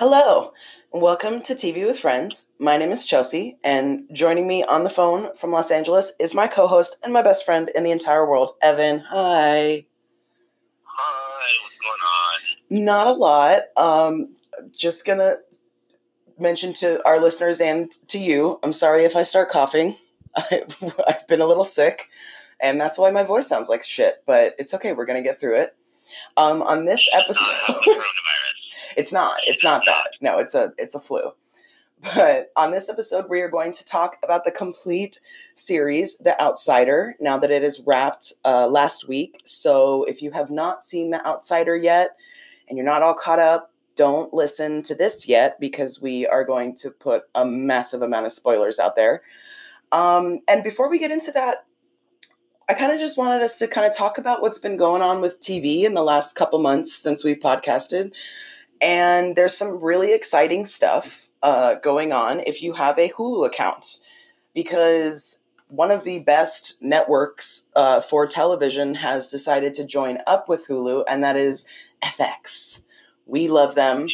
Hello, welcome to TV with Friends. My name is Chelsea, and joining me on the phone from Los Angeles is my co host and my best friend in the entire world, Evan. Hi. Hi, what's going on? Not a lot. Um, just gonna mention to our listeners and to you I'm sorry if I start coughing. I, I've been a little sick, and that's why my voice sounds like shit, but it's okay. We're gonna get through it. Um, on this episode. It's not. It's not that. No, it's a it's a flu. But on this episode, we are going to talk about the complete series, The Outsider, now that it is wrapped uh, last week. So if you have not seen The Outsider yet and you're not all caught up, don't listen to this yet because we are going to put a massive amount of spoilers out there. Um, and before we get into that, I kind of just wanted us to kind of talk about what's been going on with TV in the last couple months since we've podcasted and there's some really exciting stuff uh, going on if you have a Hulu account, because one of the best networks uh, for television has decided to join up with Hulu, and that is FX. We love them.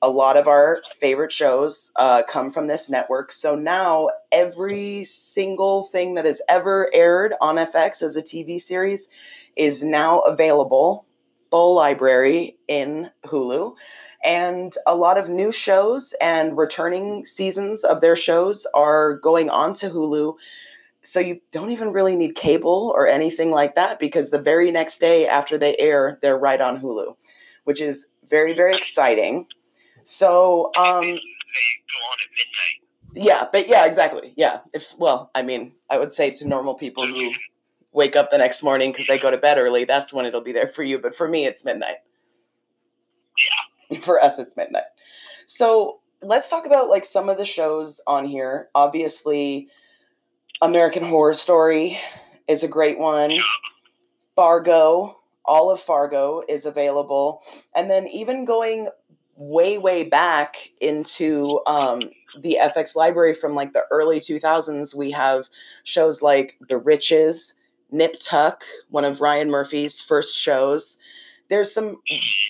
A lot of our favorite shows uh, come from this network. So now every single thing that has ever aired on FX as a TV series is now available full library in Hulu. And a lot of new shows and returning seasons of their shows are going on to Hulu. So you don't even really need cable or anything like that because the very next day after they air, they're right on Hulu, which is very, very exciting. So, um, they go on at midnight. yeah, but yeah, exactly. Yeah. If, well, I mean, I would say to normal people who wake up the next morning because they go to bed early, that's when it'll be there for you. But for me, it's midnight. Yeah. For us, it's midnight. So let's talk about like some of the shows on here. Obviously, American Horror Story is a great one. Fargo, all of Fargo is available. And then even going way, way back into um, the FX library from like the early 2000s, we have shows like The Riches, Nip Tuck, one of Ryan Murphy's first shows. There's some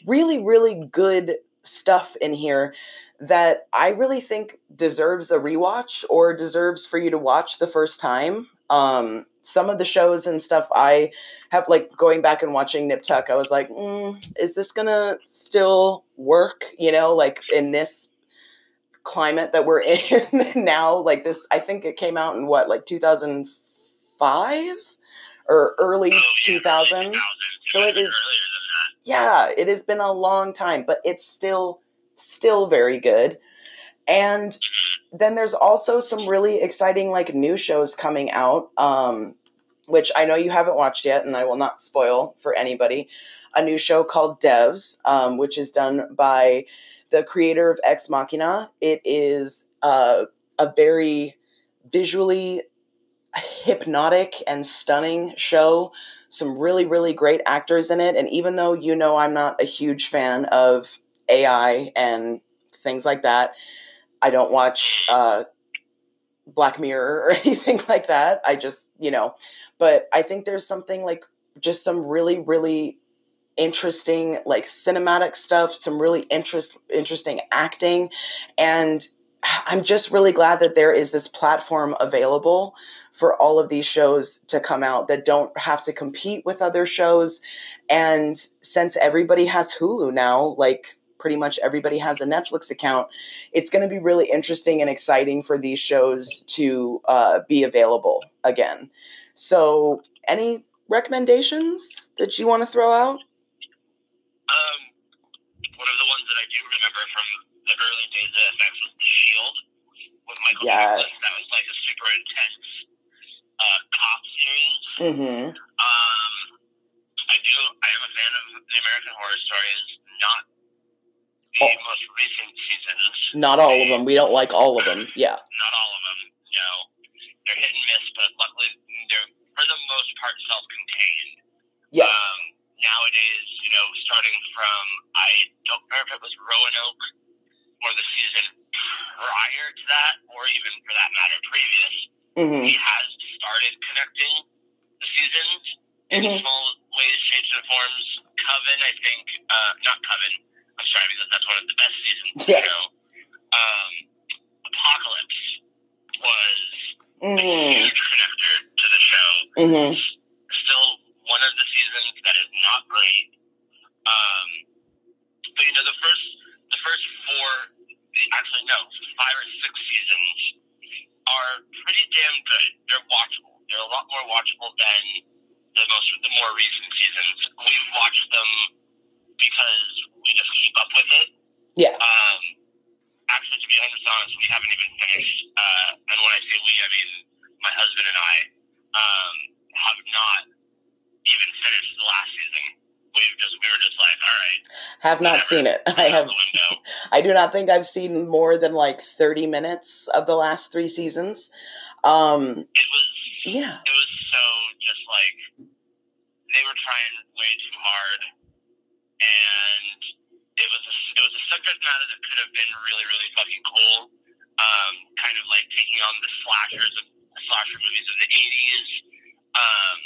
really, really good stuff in here that I really think deserves a rewatch or deserves for you to watch the first time. Um, some of the shows and stuff I have like going back and watching Nip Tuck, I was like, mm, is this gonna still work? You know, like in this climate that we're in now. Like this, I think it came out in what, like 2005 or early Oh, yeah, 2000s. early 2000s. So it is- Yeah, it has been a long time, but it's still still very good. And then there's also some really exciting like new shows coming out, um, which I know you haven't watched yet, and I will not spoil for anybody. A new show called Devs, um, which is done by the creator of Ex Machina. It is uh, a very visually hypnotic and stunning show. Some really, really great actors in it. And even though you know I'm not a huge fan of AI and things like that, I don't watch uh, Black Mirror or anything like that. I just, you know, but I think there's something like just some really, really interesting like cinematic stuff some really interest interesting acting and i'm just really glad that there is this platform available for all of these shows to come out that don't have to compete with other shows. And since everybody has hulu now like pretty much everybody has a netflix account it's going to be really interesting and exciting for these shows to uh, be available again. So any recommendations that you want to throw out? Um, one of the ones that I do remember from the early days of FX was The Shield with Michael Yes. Douglas. That was like a super intense uh, cop series. mm-hmm Um, I do. I am a fan of the American Horror Stories. Not the Oh. most recent seasons. not all of them we don't like all of them yeah Not all of them. No, they're hit and miss, but luckily they're for the most part self-contained. yes Um, nowadays, you know, starting from I don't remember if it was Roanoke or the season prior to that, or even for that matter previous. mm-hmm. He has started connecting the seasons in Mhm. small ways, shapes, and forms. Coven, I think, uh, not Coven. I'm sorry because that's one of the best seasons of Yeah. the show. Um, Apocalypse was a Mm-hmm. huge connector to the show. Mm-hmm. Still one of the seasons that is not great. Um, but you know the first first four, actually no, five or six seasons are pretty damn good. They're watchable. They're a lot more watchable than the most the more recent seasons. We've watched them because we just keep up with it. Yeah. Um, actually, to be honest, we haven't even finished. Uh, and when I say we, I mean my husband and I um, have not even finished the last season. We were just like, all right, Have not whatever. seen it. I have. I do not think I've seen more than like 30 minutes of the last three seasons. Um, It was yeah. it was so just like they were trying way too hard, and it was a, it was a subject matter that could have been really really fucking cool. Um, kind of like taking on the slashers of the slasher movies of the '80s, um,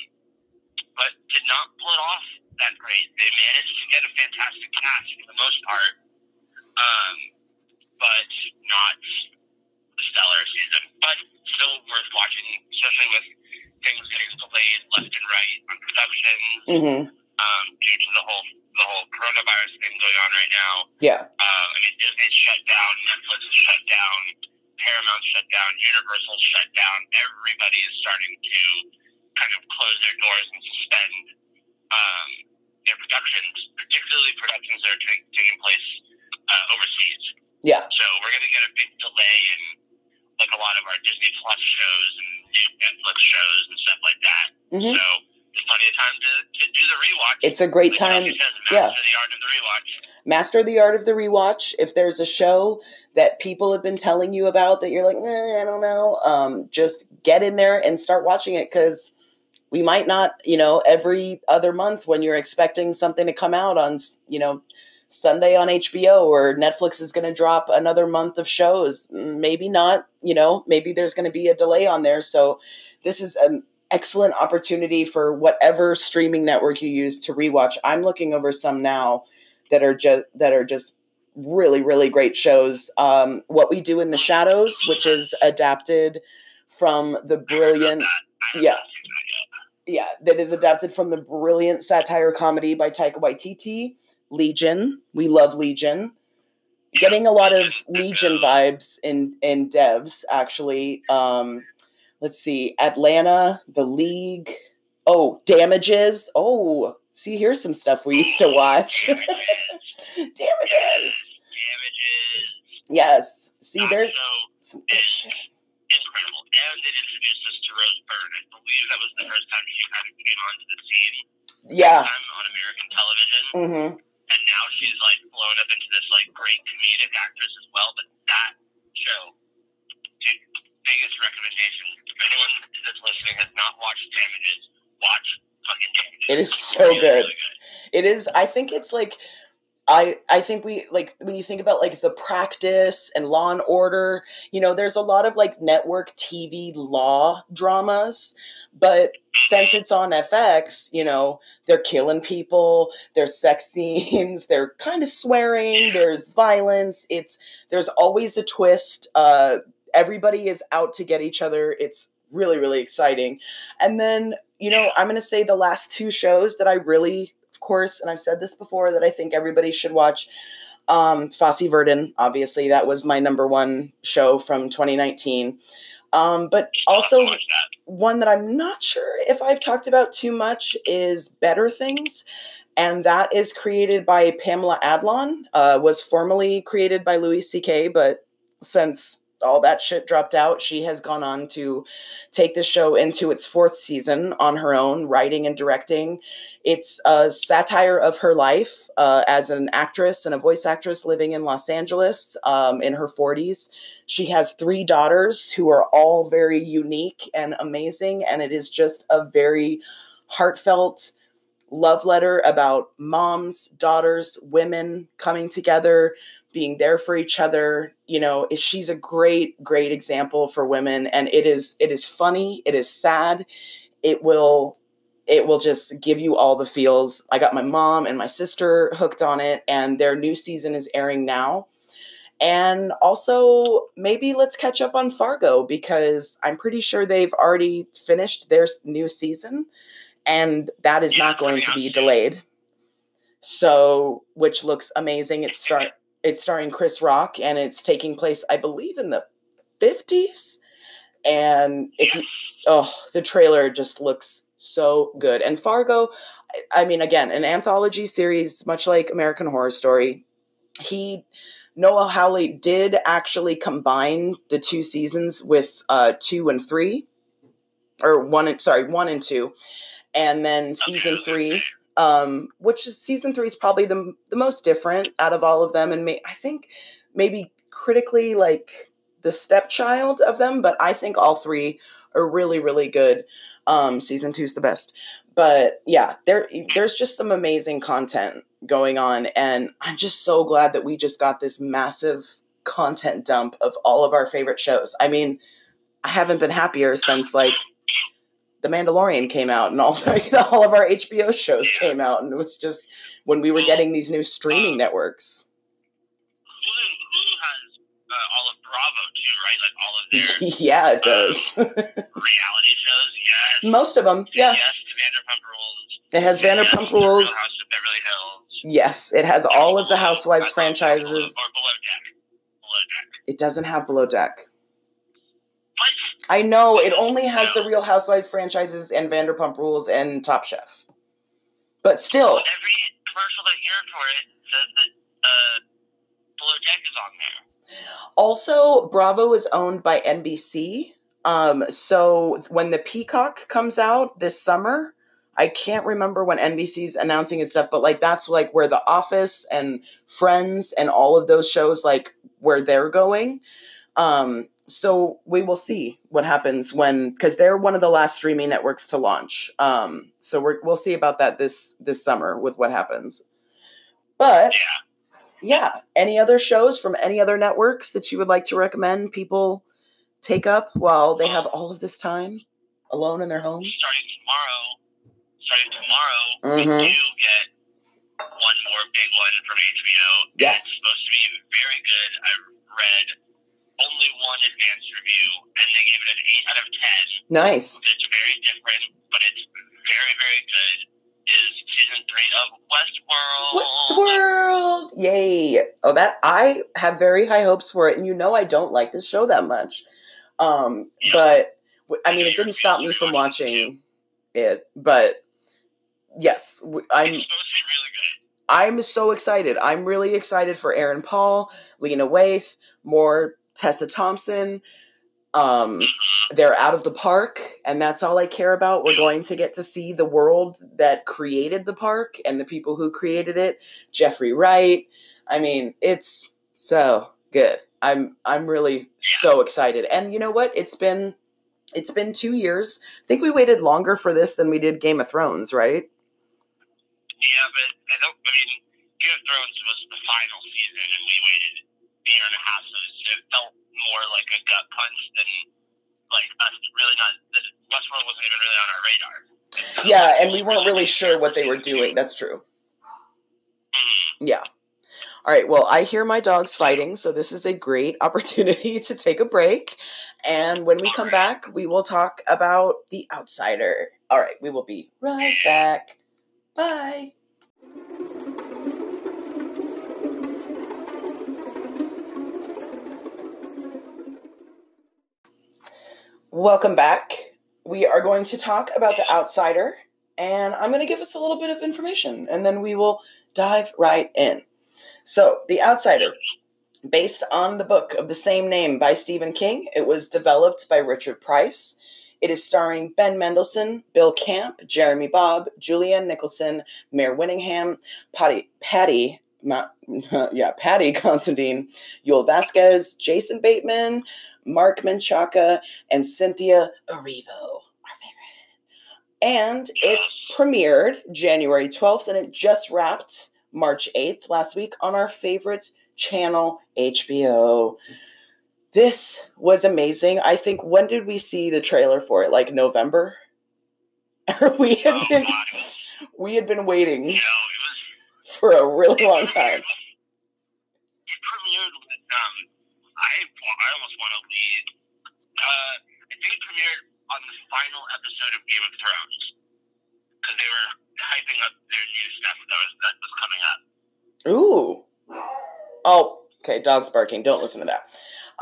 but did not pull it off that great. They managed to get a fantastic cast for the most part, um, but not the stellar season. But still worth watching, especially with things getting delayed left and right on productions hmm um, due to the whole the whole coronavirus thing going on right now. Yeah. Um, I mean, Disney's shut down, Netflix is shut down, Paramount shut down, Universal shut down. Everybody is starting to kind of close their doors and productions, particularly productions that are ta- taking place uh, overseas. Yeah. So we're going to get a big delay in like a lot of our Disney Plus shows and Netflix shows and stuff like that. hmm So there's plenty of time to, to do the rewatch. It's a great Like time. Says, yeah. master the art of the rewatch. Master the art of the rewatch. If there's a show that people have been telling you about that you're like, eh, I don't know, um, just get in there and start watching it because we might not, you know, every other month when you're expecting something to come out on, you know, Sunday on HBO or Netflix is going to drop another month of shows. Maybe not, you know, maybe there's going to be a delay on there. So this is an excellent opportunity for whatever streaming network you use to rewatch. I'm looking over some now that are just that are just really really great shows. Um, what we do in the shadows, which is adapted from the brilliant yeah. not seen that yet. Yeah, that is adapted from the brilliant satire comedy by Taika Waititi, Legion. We love Legion. Getting a lot of Legion vibes in in devs actually. Um, let's see, Atlanta, The League. Oh, Damages. Oh, see, here's some stuff we used to watch. Damages. Damages. Yes. See, there's some good shit. Incredible. And it introduced us to Rose Byrne. I believe that was the first time she kind of came onto the scene. Yeah. On American television. Mm-hmm. and now she's like blown up into this like great comedic actress as well. But that show, dude, biggest recommendation. If anyone that's listening has not watched Damages, watch fucking Damages. It is so good. really good. It is. I think it's like. I, I think we like when you think about like the practice and law and order you know there's a lot of like network tv law dramas but since it's on fx you know they're killing people there's sex scenes they're kind of swearing there's violence it's there's always a twist uh everybody is out to get each other it's really really exciting. And then you know i'm going to say the last two shows that i really course and i've said this before that i think everybody should watch um fosse verdon obviously that was my number one show from 2019 um but I'll have to also that. one that I'm not sure if I've talked about too much is Better Things. And that is created by Pamela Adlon, uh, was formerly created by Louis C.K., but since all that shit dropped out, she has gone on to take the show into its fourth season on her own, writing and directing. It's a satire of her life uh, as an actress and a voice actress living in Los Angeles um, in her 40s. She has three daughters who are all very unique and amazing, and it is just a very heartfelt love letter about moms, daughters, women coming together, being there for each other. You know, she's a great, great example for women, and it is it is funny, it is sad, it will it will just give you all the feels. I got my mom and my sister hooked on it, and their new season is airing now. And also, maybe let's catch up on Fargo because I'm pretty sure they've already finished their new season, and that is Yeah, not going to be delayed. So, which looks amazing. It's star it's starring Chris Rock, and it's taking place, I believe, in the 50s. And if you, oh, the trailer just looks so good. And Fargo, I- mean, again, an anthology series, much like American Horror Story. He, Noah Hawley did actually combine the two seasons with uh, two and three, or one and sorry, one and two, and then season three. Um, which is season three is probably the the most different out of all of them, and may, I think maybe critically like the stepchild of them, but I think all three are really really good. Um, season two is the best, but yeah, there there's just some amazing content going on, and I'm just so glad that we just got this massive content dump of all of our favorite shows. I mean, I haven't been happier since like the Mandalorian came out and all all of our HBO shows Yeah. came out, and it was just when we were getting these new streaming networks. Hulu, Hulu has uh, all of Bravo too, right? Like all of their yeah, it does. reality shows. Yes. Most of them, yeah. Yes, Vanderpump Rules. It has Vanderpump Rules. House of Beverly Hills. Yes, it has all of the Housewives franchises. Below, or below deck. Below deck. It doesn't have Below Deck. I know it only has the Real Housewives franchises and Vanderpump Rules and Top Chef. But still, Well, every commercial that you hear for it says that uh, Below Deck is on there. Also, Bravo is owned by NBC. Um, so when the Peacock comes out this summer, I can't remember when NBC's announcing and stuff, but like that's like where The Office and Friends and all of those shows like where they're going. Um, so we will see what happens when because they're one of the last streaming networks to launch. Um, so we're, we'll see about that this this summer with what happens. But Yeah. yeah, any other shows from any other networks that you would like to recommend people take up while they have all of this time alone in their homes? Starting tomorrow, starting tomorrow, Mhm. we do get one more big one from HBO. Yes. It's supposed to be very good. I read only one advanced review, and they gave it an 8 out of 10. Nice. It's very different, but it's very, very good. Is season three of Westworld. Westworld! Yay! Oh, that I have very high hopes for it, and you know I don't like this show that much. Um, but I mean, it didn't stop me from watching it. But yes, I'm supposed to be really good. I'm so excited. I'm really excited for Aaron Paul, Lena Waithe, more Tessa Thompson. Um, they're out of the park, and that's all I care about. We're going to get to see the world that created the park and the people who created it. Jeffrey Wright. I mean, it's so good. I'm I'm really so excited. And you know what? It's been it's been two years. I think we waited longer for this than we did Game of Thrones, right? Yeah, but I don't. I mean, Game of Thrones was the final season, and we waited year and a half, so it felt more like a gut punch than like us really not. Westworld wasn't even really on our radar. Felt Yeah, and we weren't really sure what they were doing. That's true. Mhm. Yeah. All right. Well, I hear my dogs fighting, so this is a great opportunity to take a break. And when we come back, we will talk about The Outsider. All right. We will be right back. Bye. Welcome back. We are going to talk about The Outsider, and I'm going to give us a little bit of information, and then we will dive right in. So, The Outsider, based on the book of the same name by Stephen King, it was developed by Richard Price. It is starring Ben Mendelsohn, Bill Camp, Jeremy Bobb, Julianne Nicholson, Mare Winningham, Paddy, Paddy, Ma- yeah, Paddy Considine, Yul Vasquez, Jason Bateman, Mark Menchaca, and Cynthia Erivo, our favorite. And it premiered January 12th and it just wrapped March 8th last week on our favorite channel, HBO. This was amazing. I think when did we see the trailer for it? Like November? we had Oh been god, it was, we had been waiting you know, it was for a really long time. It premiered with um, I I almost want to lead. Uh, I think it premiered on the final episode of Game of Thrones because they were hyping up their new stuff that was that was coming up. Ooh. Oh, okay. Dog's barking. Don't listen to that.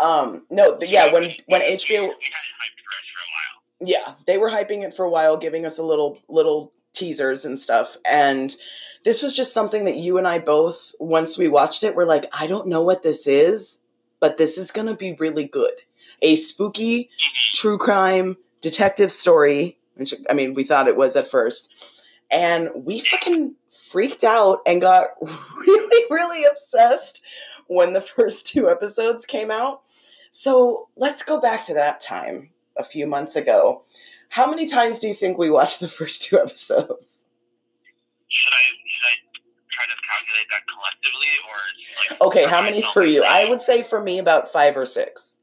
Um, no, yeah. When when HBO, we had it hyped for us for a while. yeah, they were hyping it for a while, giving us a little little teasers and stuff, and this was just something that you and I both, once we watched it, were like, I don't know what this is, but this is gonna be really good. A spooky Mhm. true crime detective story, which I mean, we thought it was at first, and we fucking freaked out and got really, really obsessed when the first two episodes came out. So let's go back to that time a few months ago. How many times do you think we watched the first two episodes? Should I should I try to calculate that collectively or like? Okay, how many for you? I would say for me about five or six.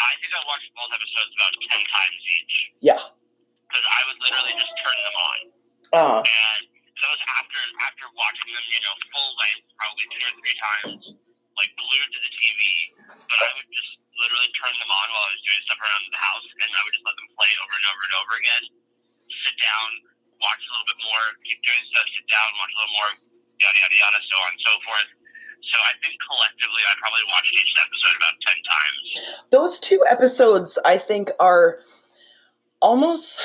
I think I watched both episodes about ten times each Yeah. because I would literally just turn them on. Uh, And so was after after watching them, you know, full length, probably two or three times, like glued to the TV. But I would just literally turn them on while I was doing stuff around the house, and I would just let them play over and over and over again. Sit down, watch a little bit more, keep doing stuff, sit down, watch a little more, yada yada yada, so on and so forth. So I think collectively, I probably watched each episode about ten times. those two episodes i think are almost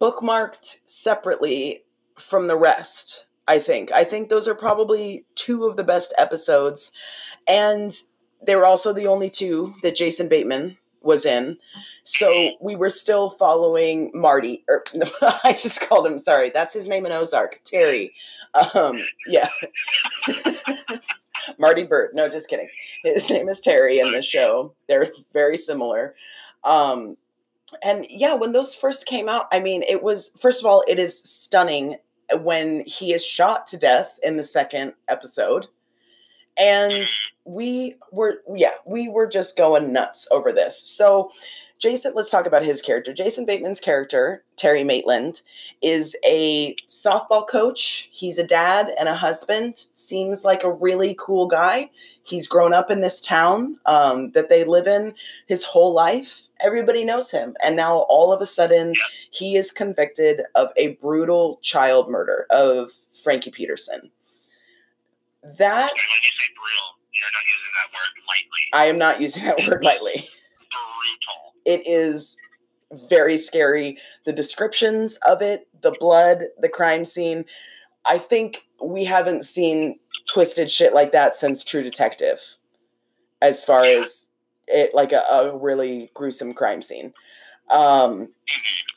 bookmarked separately from the rest i think i think those are probably two of the best episodes and they were also the only two that jason bateman was in. So we were still following marty or i just called him sorry that's his name in ozark terry. Um yeah. Marty Byrde no just kidding. His name is terry in the show. They're very similar. Um and yeah when those first came out i mean it was first of all it is stunning when he is shot to death in the second episode and we were yeah we were just going nuts over this. So jason let's talk about his character. Jason bateman's character terry maitland is a softball coach. He's a dad and a husband. Seems like a really cool guy. He's grown up in this town um, that they live in his whole life. Everybody knows him. And now all of a sudden he is convicted of a brutal child murder of frankie peterson that And when you say brutal, you're not using that word lightly. i am not using that word lightly Brutal. it is very scary the descriptions of it the blood the crime scene i think we haven't seen twisted shit like that since true detective as far Yeah. as it like a, a really gruesome crime scene um Mhm.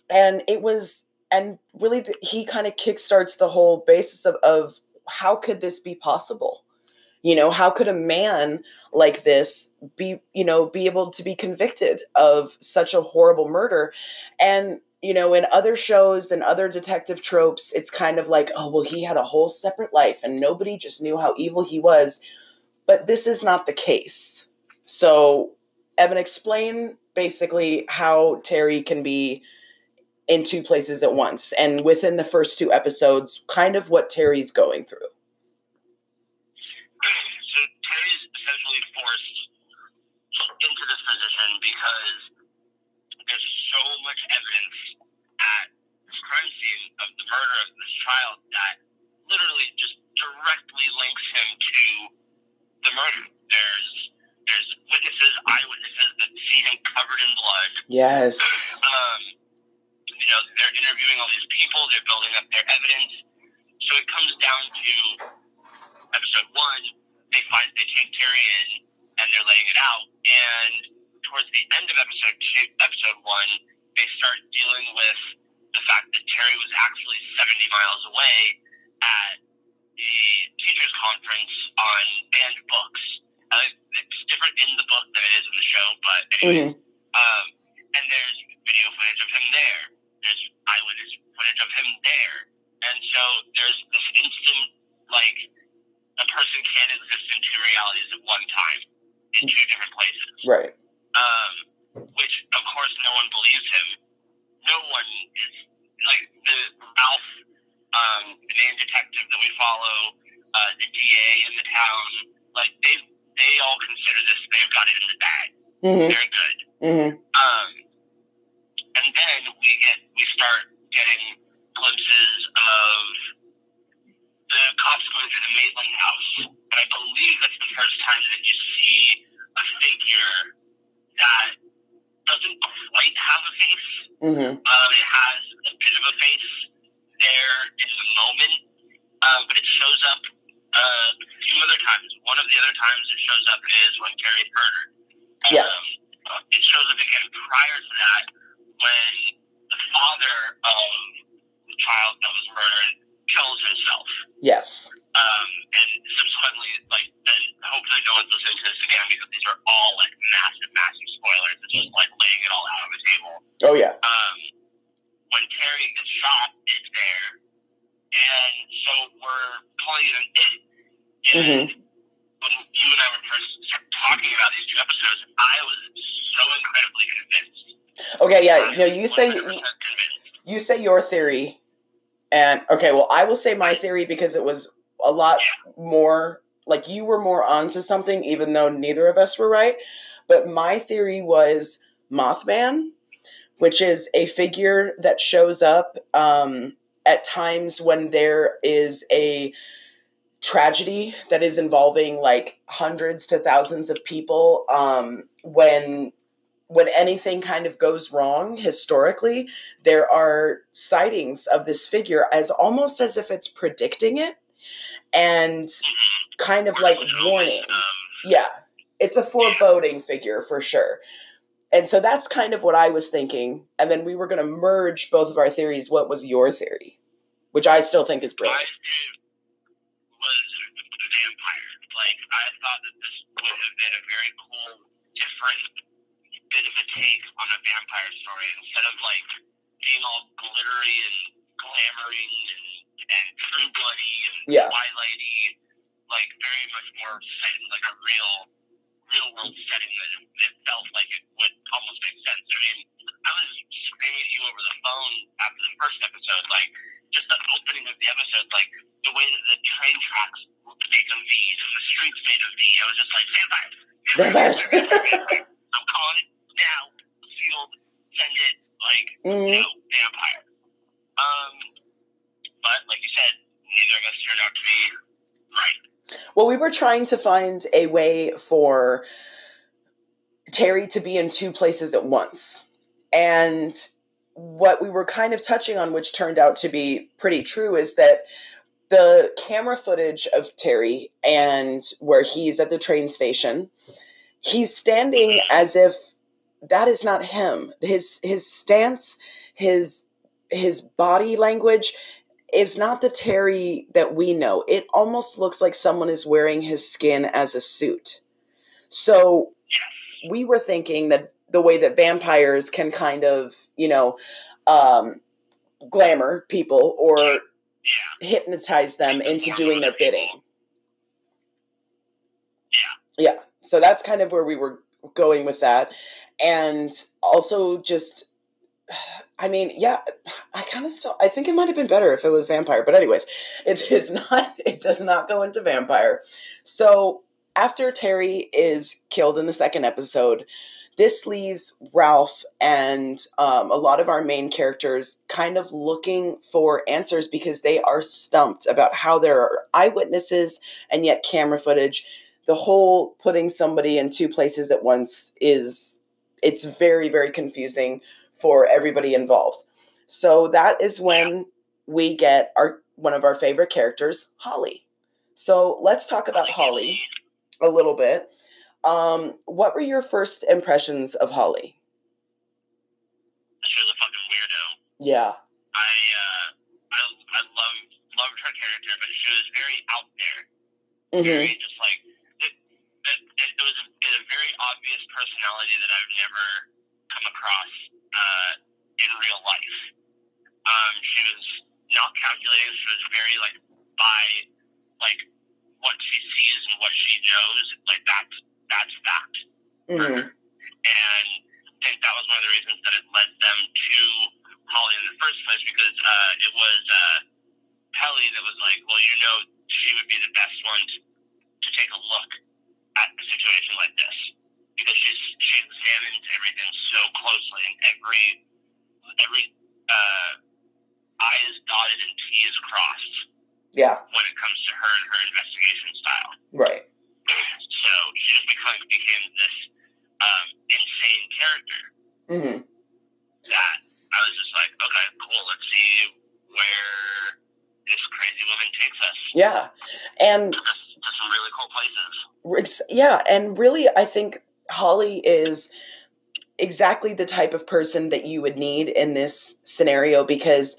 and it was and really th- he kind of kickstarts the whole basis of of how could this be possible? You know how could a man like this be you know be able to be convicted of such a horrible murder? And you know in other shows and other detective tropes it's kind of like oh well he had a whole separate life and nobody just knew how evil he was. But this is not the case. So evan explain basically how terry can be in two places at once and within the first two episodes kind of what terry's going through So Terry's essentially forced into this position because there's so much evidence at this crime scene of the murder of this child that literally just directly links him to the murder. There's there's witnesses, eyewitnesses that see him covered in blood. yes Um, you know, they're interviewing all these people, they're building up their evidence. So it comes down to episode one, they find they take Terry in and they're laying it out. And towards the end of episode two, episode one, they start dealing with the fact that Terry was actually 70 miles away at a teachers conference on banned books. Uh, it's different in the book than it is in the show, but anyway, Mhm. um, and there's video footage of him there there's eyewitness footage of him there. And so there's this instant, like, a person can't exist in two realities at one time, in two different places. Right. Um, which, of course, no one believes him. No one is, like, the Ralph, um, the main detective that we follow, uh, the DA in the town, like, they they all consider this, they've got it in the bag. Mm-hmm. They're good. Mm-hmm. Um, and then we get we start getting glimpses of the cops going through the Maitland house, and I believe that's the first time that you see a figure that doesn't quite have a face. Mm-hmm. Um, it has a bit of a face there in the moment, um, but it shows up uh, a few other times. One of the other times it shows up is when Carrie's murdered. Yeah. Um, it shows up again prior to that when the father of the child that was murdered kills himself. Yes. Um, and subsequently, like, and hopefully no one's listening to this again because these are all like massive, massive spoilers. It's just like laying it all out on the table Oh yeah. um, when Terry gets shot is there, and so we're calling it an it. And when you and I were first talking about these two episodes, I was so incredibly convinced. Okay. Yeah. No, you say you say your theory, and okay. Well, I will say my theory because it was a lot more like you were more onto something, even though neither of us were right. But my theory was Mothman, which is a figure that shows up um, at times when there is a tragedy that is involving like hundreds to thousands of people. Um, when when anything kind of goes wrong historically, there are sightings of this figure as almost as if it's predicting it and kind of like warning. Yeah, it's a foreboding figure for sure. And so that's kind of what I was thinking. And then we were going to merge both of our theories. What was your theory? Which I still think is brilliant. was vampire. Like I thought that this would have been a very cool, different bit of a take on a vampire story instead of like being all glittery and glamoring and, and true bloody and Yeah. twilighty. Like very much more set in like a real, real world setting that it, it felt like it would almost make sense. I mean, I was screaming at you over the phone after the first episode, like just the opening of the episode, like the way that the train tracks make a V and the streets made a V. I was just like, vampires. Vampires. vampires. I'm calling it now. Sealed. Send it. Like, Mhm. no, vampire. Um, but like you said, neither of us turned out to be right. Well, we were trying to find a way for Terry to be in two places at once. And what we were kind of touching on, which turned out to be pretty true, is that the camera footage of Terry and where he's at the train station, he's standing as if that is not him. His his stance, his his body language is not the Terry that we know. It almost looks like someone is wearing his skin as a suit. So we were thinking that the way that vampires can kind of, you know, um, glamour people or Yeah. hypnotize them into doing their bidding. Yeah. Yeah. So that's kind of where we were going with that. And also just I mean, yeah, I kind of still I think it might have been better if it was vampire, but anyways, it is not it does not go into vampire. So after Terry is killed in the second episode, this leaves Ralph and um, a lot of our main characters kind of looking for answers because they are stumped about how there are eyewitnesses and yet camera footage. The whole putting somebody in two places at once is it's very very confusing for everybody involved. So that is when we get our one of our favorite characters, Holly. So let's talk about Holly a little bit. Um, what were your first impressions of Holly? She was a fucking weirdo. Yeah. I uh, I I loved loved her character, but she was very out there. hmm Very just like it, was a, it a very obvious personality that I've never come across uh, in real life. Um, she was not calculating. She was very like by like what she sees and what she knows. Like that's that's fact. hmm And I think that was one of the reasons that it led them to Holly in the first place because uh, it was uh, Kelly that was like, well, you know, she would be the best one to, to take a look at a situation like this because she's she examines everything so closely and every every uh, I is dotted and T is crossed Yeah. when it comes to her and her investigation style. Right. So she just become, became this um, insane character Mm-hmm. that I was just like, okay, cool, let's see where this crazy woman takes us Yeah. And to, some really cool places. Yeah, and really, I think Holly is exactly the type of person that you would need in this scenario because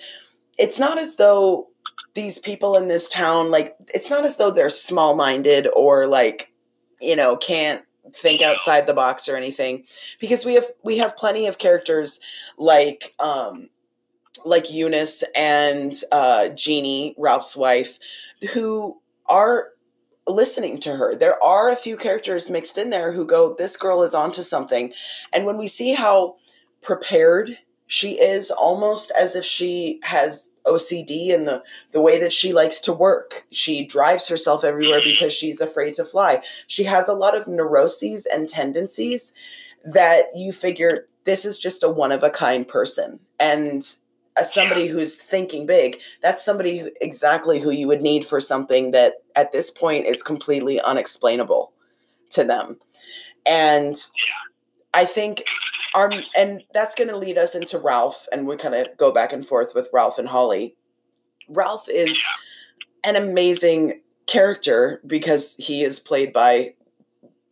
it's not as though these people in this town, like, it's not as though they're small minded or like, you know, can't think outside the box or anything because we have we have plenty of characters like um like Yunis and uh Jeannie Ralph's wife who are listening to her. There are a few characters mixed in there who go, This girl is onto something. And when we see how prepared she is, almost as if she has OCD in the, the way that she likes to work, she drives herself everywhere because she's afraid to fly. She has a lot of neuroses and tendencies that you figure this is just a one of a kind person. And as somebody who's thinking big, that's somebody who, exactly who you would need for something that at this point is completely unexplainable to them. And I think our and that's going to lead us into Ralph and we kind of go back and forth with Ralph and Holly. Ralph is an amazing character because he is played by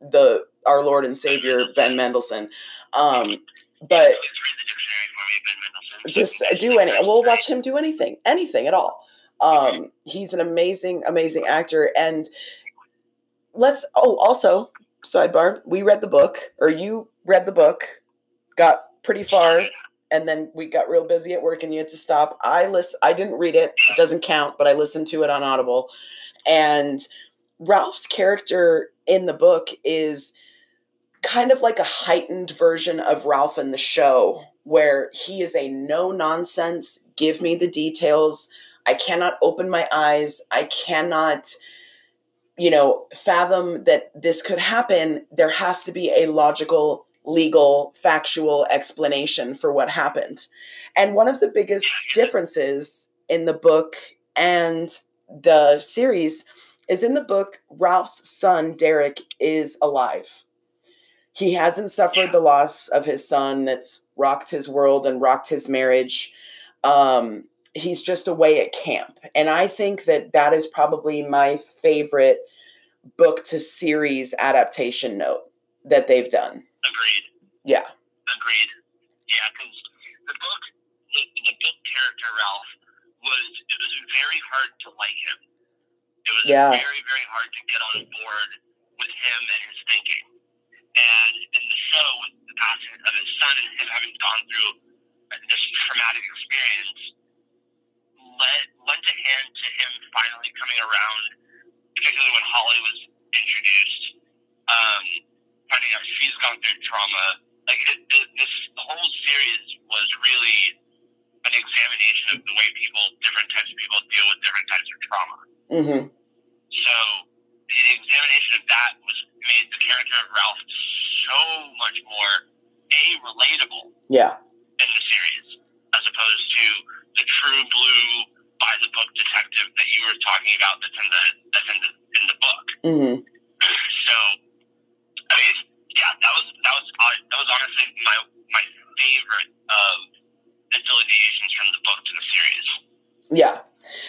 the our Lord and Savior Ben Mendelsohn. Um, but Please read the dictionary for me, Ben Mendelsohn. Just do any we'll watch him do anything anything at all. Um he's an amazing amazing actor and let's oh also sidebar we read the book or you read the book got pretty far and then we got real busy at work and you had to stop. I list i didn't read it it doesn't count but i listened to it on audible. And ralph's character in the book is kind of like a heightened version of ralph in the show where he is a no nonsense give me the details. I cannot open my eyes. I cannot you know fathom that this could happen. There has to be a logical legal factual explanation for what happened. And one of the biggest differences in the book and the series is in the book ralph's son derek is alive he hasn't suffered the loss of his son that's rocked his world and rocked his marriage um, he's just away at camp and i think that that is probably my favorite book to series adaptation note that they've done Agreed. yeah Agreed. Yeah, because the book, the, the book character Ralph was it was very hard to like him. It was Yeah. very very hard to get on board with him and his thinking. And in the show, with the passing of his son and him having gone through this traumatic experience, led lent a hand to him finally coming around. Particularly when Holly was introduced, um, finding out she's gone through trauma like it, it, this the whole series was really an examination of the way people, different types of people, deal with different types of trauma. mm-hmm. So the examination of that was made the character of Ralph so much more a relatable yeah in the series as opposed to the true blue by the book detective that you were talking about that's in the that's in the in the book. mm-hmm. So, I mean, yeah, that was that was that was honestly my my favorite of the delineations from the book to the series. Yeah.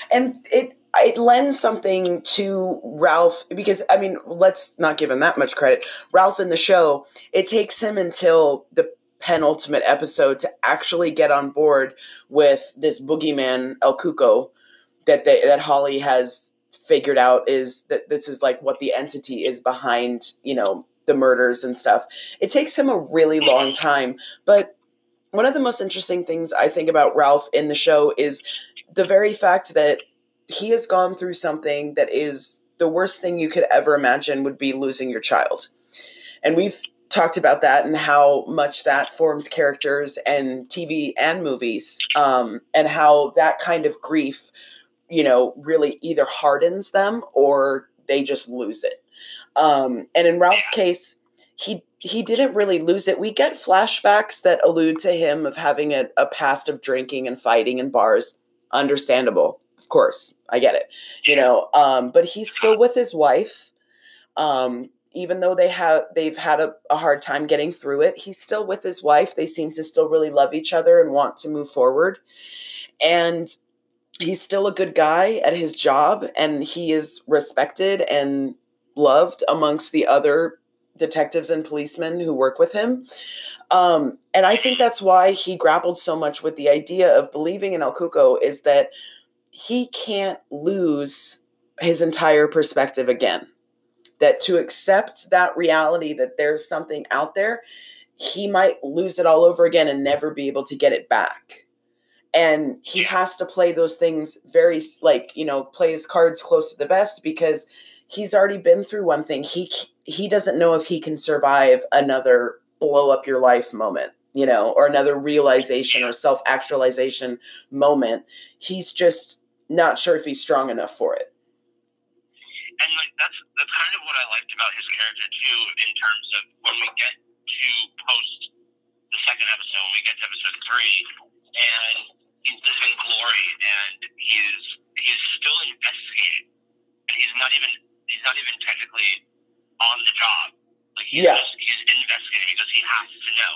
And it it lends something to Ralph because I mean, let's not give him that much credit. Ralph in the show, it takes him until the penultimate episode to actually get on board with this boogeyman El Cuco that they, that Holly has figured out is that this is like what the entity is behind, you know, the murders and stuff. It takes him a really long time, but one of the most interesting things I think about Ralph in the show is the very fact that he has gone through something that is the worst thing you could ever imagine would be losing your child. And we've talked about that and how much that forms characters and TV and movies, um, and how that kind of grief you know, really either hardens them or they just lose it. Um, and in Ralph's case, he he didn't really lose it. We get flashbacks that allude to him of having a, a past of drinking and fighting in bars. Understandable, of course. I get it. You know, um, but he's still with his wife. Um, even though they have they've had a, a hard time getting through it, he's still with his wife. They seem to still really love each other and want to move forward. And he's still a good guy at his job and he is respected and loved amongst the other detectives and policemen who work with him. Um, and I think that's why he grappled so much with the idea of believing in El Cuco is that he can't lose his entire perspective again. That to accept that reality that there's something out there, he might lose it all over again and never be able to get it back. And he has to play those things very, like, you know, play his cards close to the best because he's already been through one thing. He he doesn't know if he can survive another blow up your life moment, you know, or another realization or self actualization moment. He's just not sure if he's strong enough for it. And like that's that's kind of what I liked about his character too, in terms of when we get to post the second episode, when we get to episode three, and he's living glory, and he's he's still investigating, and he's not even he's not even technically on the job. Like he's Yeah. just, he's investigating because he has to know.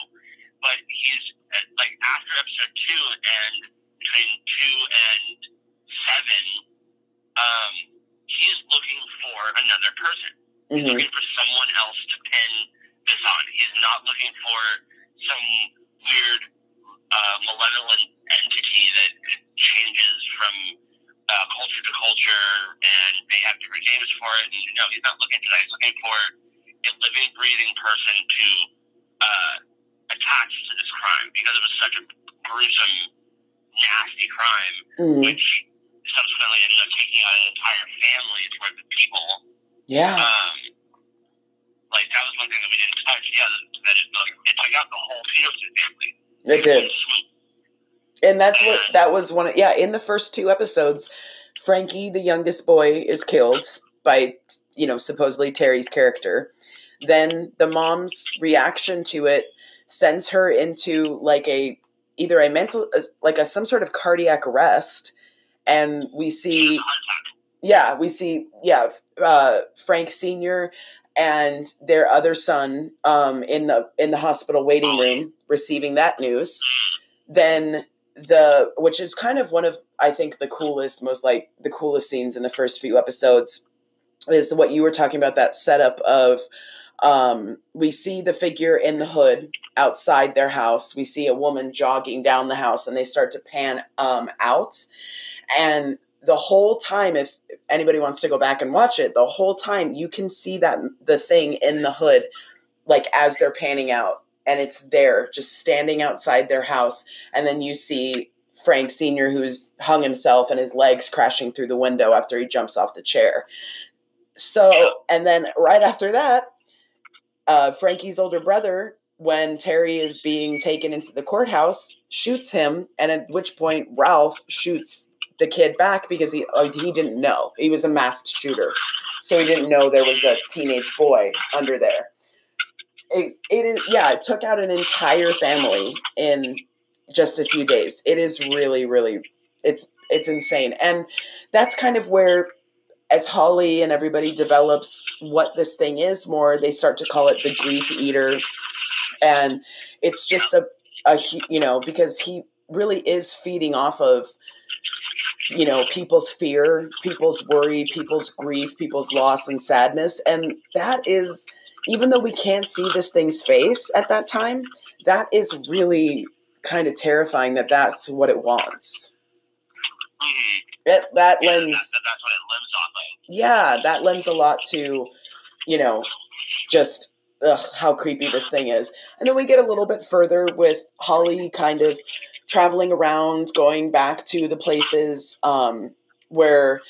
But he's uh, like after episode two and between two and seven, um, he's looking for another person. He's Mhm. looking for someone else to pin this on. He's not looking for some weird uh, malevolent entity that changes from uh, culture to culture and they have different names for it. And no, he's not looking for that. He's looking for a living, breathing person to uh, attach to this crime because it was such a gruesome, nasty crime, Mhm. which subsequently ended up taking out an entire family's worth of people. Yeah. Um, like that was one thing that we didn't touch. Yeah, that, it, it took out the whole Peterson family. It did. And that's what that was one of, yeah in the first two episodes frankie the youngest boy is killed by you know supposedly terry's character then the mom's reaction to it sends her into like a either a mental uh, like a some sort of cardiac arrest and we see yeah we see yeah uh, frank senior and their other son um, in the in the hospital waiting room receiving that news. Then the which is kind of one of i think the coolest most like the coolest scenes in the first few episodes is what you were talking about that setup of um, we see the figure in the hood outside their house. We see a woman jogging down the house and they start to pan um, out and the whole time if anybody wants to go back and watch it the whole time you can see that the thing in the hood like as they're panning out and it's there just standing outside their house. And then you see frank senior who's hung himself and his legs crashing through the window after he jumps off the chair. So and then right after that uh, frankie's older brother when terry is being taken into the courthouse shoots him and at which point ralph shoots the kid back because he uh, he didn't know. He was a masked shooter. So he didn't know there was a teenage boy under there. It, it is yeah it took out an entire family in just a few days. It is really really it's it's insane. And that's kind of where as holly and everybody develops what this thing is more they start to call it the grief eater. And it's just a, a you know because he really is feeding off of you know people's fear people's worry people's grief people's loss and sadness and that is even though we can't see this thing's face at that time that is really kind of terrifying that that's what it wants Mhm. that, that Yeah, lends that, that, that's what it lives off of. yeah that lends a lot to you know just ugh, how creepy this thing is and then we get a little bit further with holly kind of traveling around going back to the places um, where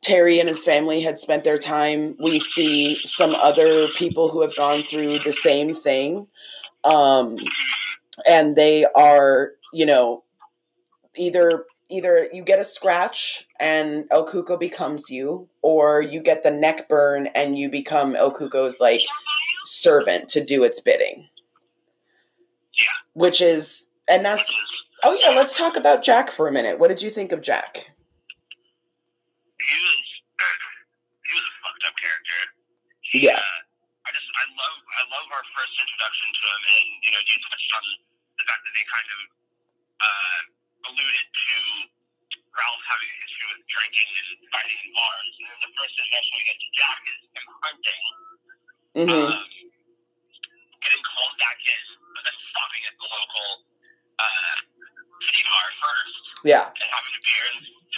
terry and his family had spent their time we see some other people who have gone through the same thing um, and they are you know either either you get a scratch and El Cuco becomes you, or you get the neck burn and you become El Cuco's like servant to do its bidding. Yeah. Which is, and that's, oh yeah, let's talk about Jack for a minute. What did you think of Jack? He was he was a fucked up character. He, Yeah. Uh, I just I love I love our first introduction to him, and you know you touched on the fact that they kind of uh, alluded to Ralph having a history with drinking and fighting in bars. And then the first introduction we get to Jack is him hunting, hmm um, getting called back in, but then stopping at the local uh, city bar first Yeah. and having a beer.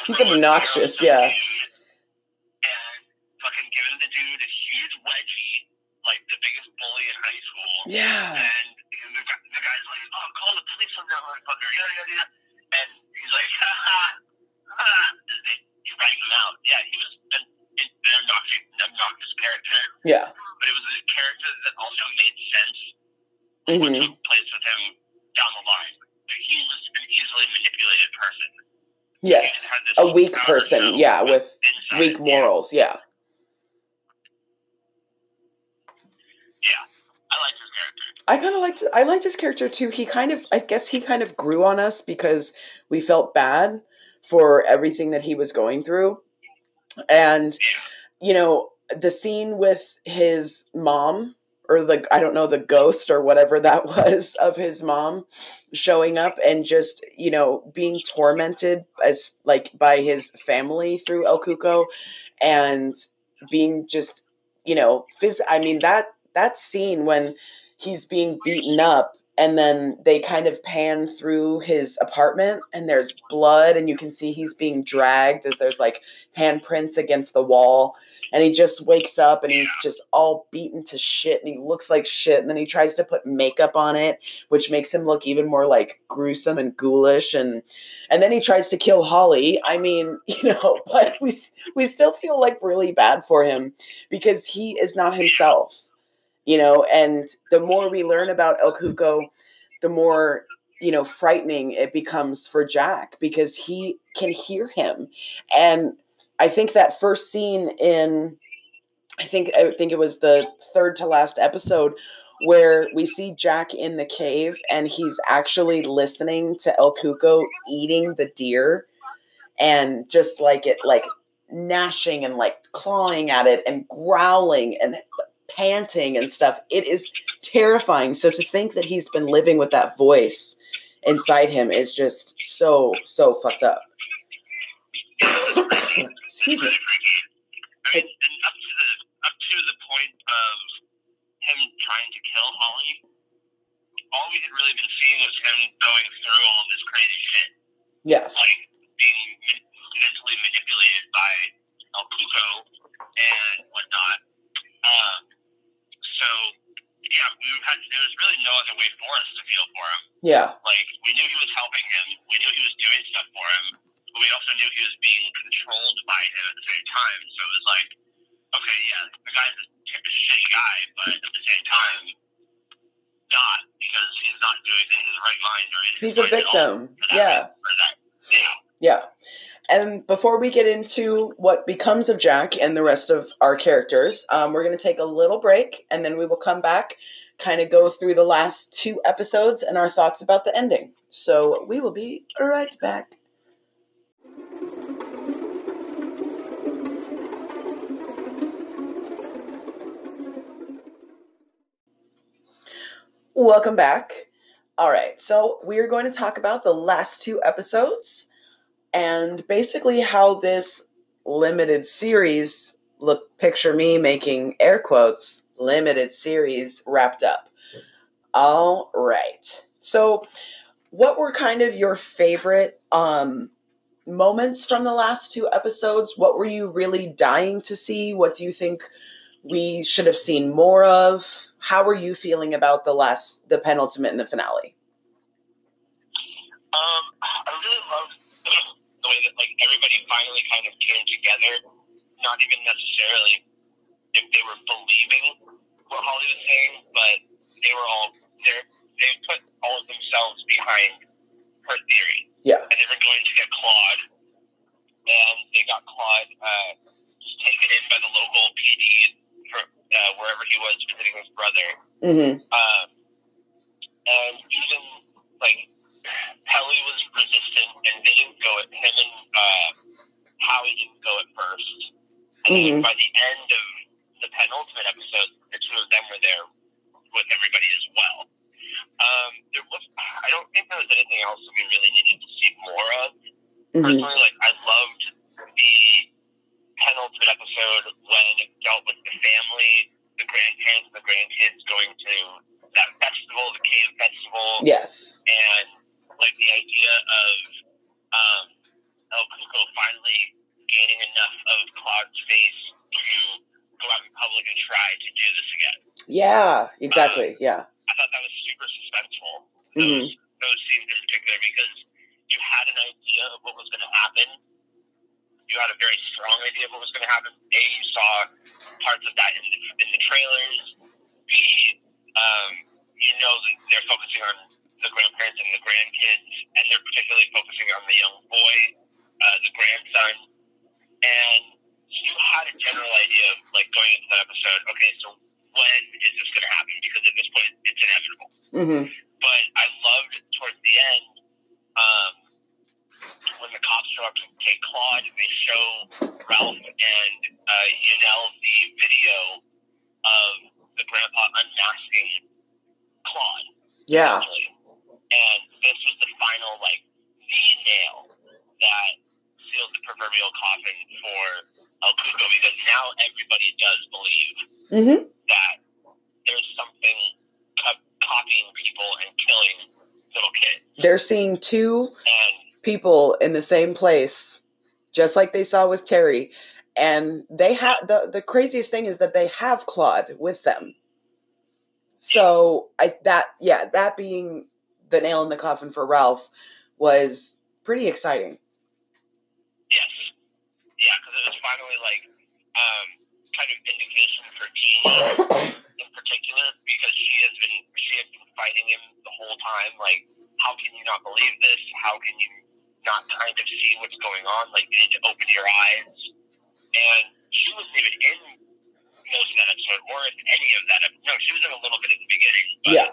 He's obnoxious, yeah. And fucking giving the dude a huge wedgie, like the biggest bully in high school. Yeah. And the, the guy's like, oh, call the police on that motherfucker, yada, yada, yada. And he's like, ha ha, ha. Drag him out. Yeah, he was an, an obnoxious, obnoxious character, Yeah. but it was a character that also made sense hmm what took place with him down the line. He was an easily manipulated person. Yes. He had this A weak person, yeah, with Weak morals, yeah. Yeah. I like his character. I kind of liked I liked his character too. He kind of I guess he kind of grew on us because we felt bad for everything that he was going through. And you know, the scene with his mom or the I don't know the ghost or whatever that was of his mom showing up and just, you know, being tormented as like by his family through El Cuco and being just, you know, phys- I mean that that scene when he's being beaten up and then they kind of pan through his apartment and there's blood and you can see he's being dragged as there's like handprints against the wall and he just wakes up and he's just all beaten to shit and he looks like shit and then he tries to put makeup on it which makes him look even more like gruesome and ghoulish and and then he tries to kill Holly. I mean you know but we we still feel like really bad for him because he is not himself you know and the more we learn about el cuco the more you know frightening it becomes for jack because he can hear him. And i think that first scene in i think i think it was the third to last episode where we see jack in the cave and he's actually listening to el cuco eating the deer and just like it like gnashing and like clawing at it and growling and panting and stuff. It is terrifying. So to think that he's been living with that voice inside him is just so so fucked up. Excuse me. I mean, and up to the up to the point of him trying to kill Holly, all we had really been seeing was him going through all this crazy shit, Yes. like being men- mentally manipulated by El Cuco and whatnot. Um, so yeah, we had there was really no other way for us to feel for him. Yeah. Like we knew he was helping him, we knew he was doing stuff for him, but we also knew he was being controlled by him at the same time. So it was like, okay, yeah, the guy's a, a shitty guy, but at the same time, not because he's not doing things in his right mind or in his He's a mind at all victim. for that Yeah. that, yeah. Yeah. And before we get into what becomes of Jack and the rest of our characters, um, we're going to take a little break and then we will come back, kind of go through the last two episodes and our thoughts about the ending. So we will be right back. Welcome back. All right, so we are going to talk about the last two episodes and basically how this limited series look picture me making air quotes limited series wrapped up. All right. So what were kind of your favorite um moments from the last two episodes? What were you really dying to see? What do you think we should have seen more of? How were you feeling about the last the penultimate and the finale? Um, I really love the way that like everybody finally kind of came together. Not even necessarily if they were believing what Holly was saying, but they were all they they put all of themselves behind her theory. Yeah. And they were going to get Claude, and they got Claude uh, just taken in by the local PD for uh, wherever he was visiting his brother. Mm-hmm. Um, and even like Pelley was resistant, and didn't go at him and uh, Howie didn't go at first. And then Mhm. by the end of the penultimate episode, the two of them were there with everybody as well. Um, there was, I don't think there was anything else that we really needed to see more of. Mm-hmm. Personally, like I loved the penultimate episode when it dealt with the family, the grandparents, and the grandkids going to that festival, the cave festival, Yes. and like the idea of um, El Cuco finally gaining enough of Claude's face to go out in public and try to do this again. Yeah. Exactly. Yeah. I thought that was super suspenseful. Those, those scenes in particular, because you had an idea of what was going to happen. You had a very strong idea of what was going to happen. A, you saw parts of that in the, in the trailers. B, um, you know that they're focusing on the grandparents and the grandkids, and they're particularly focusing on the young boy, uh, the grandson. And you had a general idea of, like, going into that episode, okay, so when is this going to happen? Because at this point, it's inevitable Mm-hmm. but I loved towards the end um, when the cops show up to take Claude and they show Ralph and uh, Yunis the video of the grandpa unmasking Claude. Yeah. essentially. And this was the final, like, the nail that sealed the proverbial coffin for El Cuco because now everybody does believe Mm-hmm. that there's something co- copying people and killing little kids. They're seeing two And people in the same place, just like they saw with Terry. And they have the the craziest thing is that they have Claude with them. So I that yeah that being the nail in the coffin for Ralph was pretty exciting. yes, yeah, because it was finally like um, kind of vindication for Jean in particular because she has been she has been fighting him the whole time. Like, how can you not believe this? How can you not kind of see what's going on? Like, you need to open your eyes. And she wasn't even in most of that episode, or in any of that. episode. No, she was in a little bit at the beginning. But, Yeah.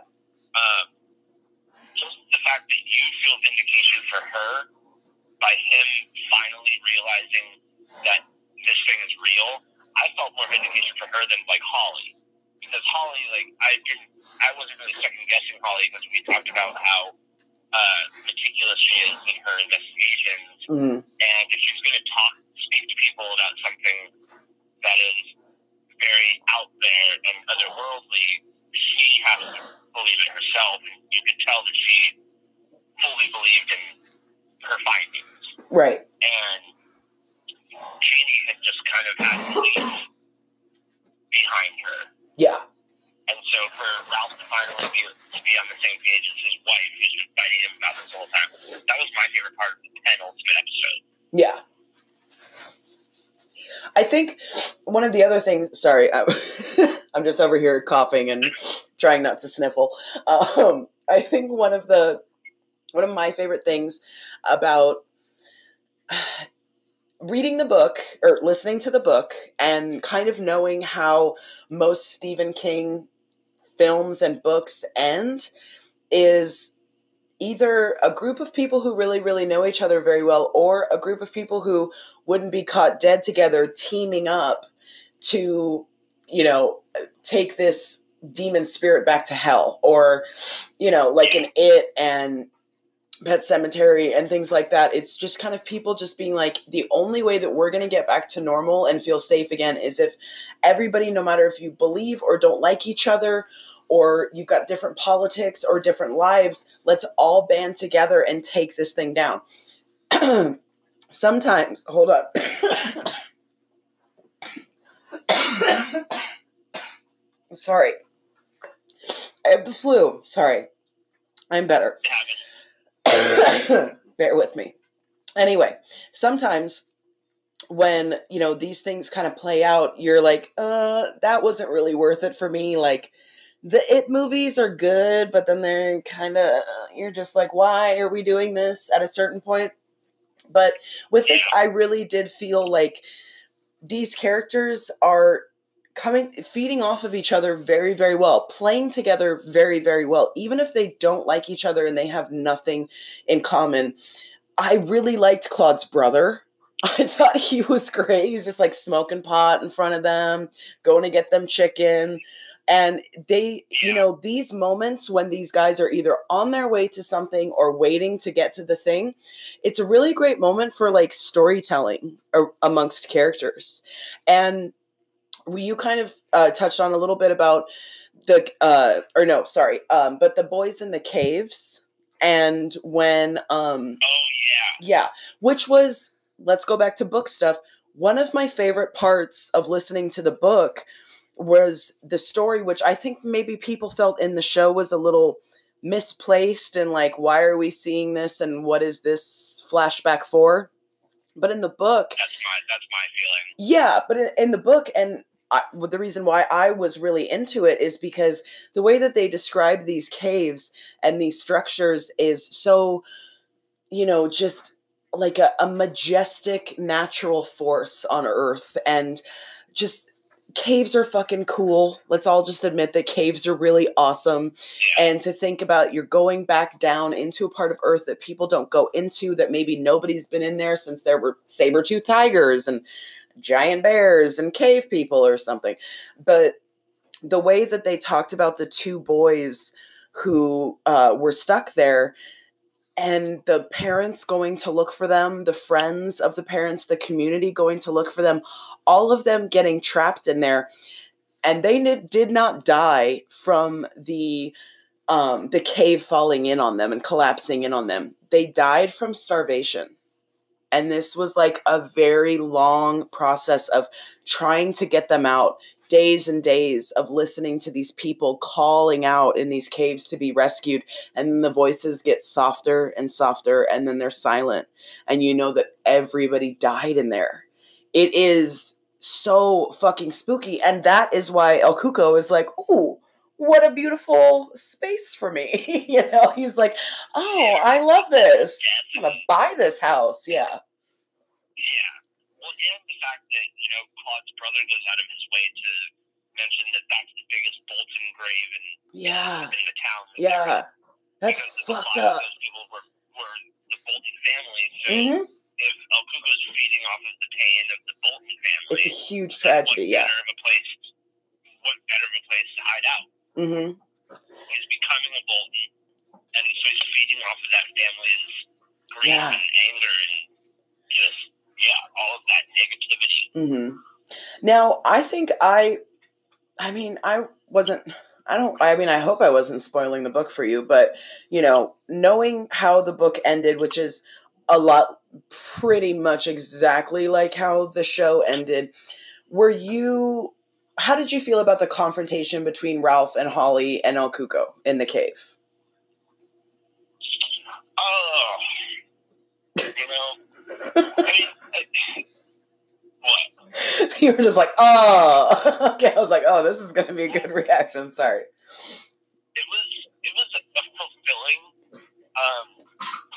Um, just the fact that you feel vindication for her by him finally realizing that this thing is real. I felt more vindication for her than like Holly, because Holly, like I didn't, I wasn't really second guessing Holly because we talked about how uh, meticulous she is in her investigations, Mhm. and if she's going to talk, speak to people about something that is very out there and otherworldly, she has to believe it herself, and you could tell that she fully believed in her findings Right. and Jeannie had just kind of had belief behind her. Yeah. And so for Ralph to finally be, to be on the same page as his wife, who's been fighting him about this whole time, that was my favorite part of the penultimate episode. Yeah. I think one of the other things, sorry, I'm, I'm just over here coughing and trying not to sniffle. Um, I think one of the one of my favorite things about reading the book or listening to the book and kind of knowing how most Stephen King films and books end is either a group of people who really, really know each other very well, or a group of people who wouldn't be caught dead together teaming up to, you know, take this demon spirit back to hell, or, you know, like an It and Pet Sematary and things like that. It's just kind of people just being like, the only way that we're going to get back to normal and feel safe again is if everybody, no matter if you believe or don't like each other, or you've got different politics or different lives, let's all band together and take this thing down. Sometimes, hold on. Sorry. I have the flu. Sorry. I'm better. Bear with me. Anyway, sometimes when, you know, these things kind of play out, you're like, uh, that wasn't really worth it for me. Like, the It movies are good, but then they're kind of uh, you're just like, why are we doing this at a certain point? But with this, I really did feel like these characters are coming feeding off of each other very very well playing together very very well. Even if they don't like each other and they have nothing in common i really liked claude's brother. I thought he was great. He's just like smoking pot in front of them going to get them chicken and they you know these moments when these guys are either on their way to something or waiting to get to the thing it's a really great moment for like storytelling amongst characters. And you kind of uh, touched on a little bit about the uh or no sorry um but the boys in the caves and when um oh yeah. yeah which was let's go back to book stuff one of my favorite parts of listening to the book was the story which i think maybe people felt in the show was a little misplaced and like why are we seeing this and what is this flashback for but in the book that's my that's my feeling yeah but in, in the book and I, the reason why I was really into it is because the way that they describe these caves and these structures is so, you know, just like a, a majestic natural force on Earth. And just caves are fucking cool. Let's all just admit that caves are really awesome. And to think about you're going back down into a part of Earth that people don't go into, that maybe nobody's been in there since there were saber tooth tigers and giant bears and cave people or something. But the way that they talked about the two boys who uh, were stuck there and the parents going to look for them, the friends of the parents, the community going to look for them, all of them getting trapped in there. And they did not die from the um, the cave falling in on them and collapsing in on them. They died from starvation. And this was like a very long process of trying to get them out, days and days of listening to these people calling out in these caves to be rescued. And then the voices get softer and softer, and then they're silent. And you know that everybody died in there. It is so fucking spooky. And that is why El Cuco is like, ooh, what a beautiful space for me. you know, he's like, oh, I love this. I'm gonna buy this house. Yeah. Yeah. And the fact that you know Claude's brother goes out of his way to mention that that's the biggest Bolton grave in yeah in the town. Yeah, that's fucked up. Those people were, were the Bolton family. So mm-hmm. if El Cuco's feeding off of the pain of the Bolton family, it's a huge tragedy. Yeah. Better of a place, what better of a place to hide out? Mm-hmm. He's becoming a Bolton, and so he's feeding off of that family's grief Yeah. and anger and just yeah, all of that negativity. Mm-hmm. Now, I think I, I mean, I wasn't. I don't. I mean, I hope I wasn't spoiling the book for you, but you know, knowing how the book ended, which is a lot, pretty much exactly like how the show ended. Were you? How did you feel about the confrontation between Ralph and Holly and El Cuco in the cave? Oh, you know, I mean, what? you were just like, oh, okay. I was like, oh, this is going to be a good reaction. Sorry. It was it was a, fulfilling um,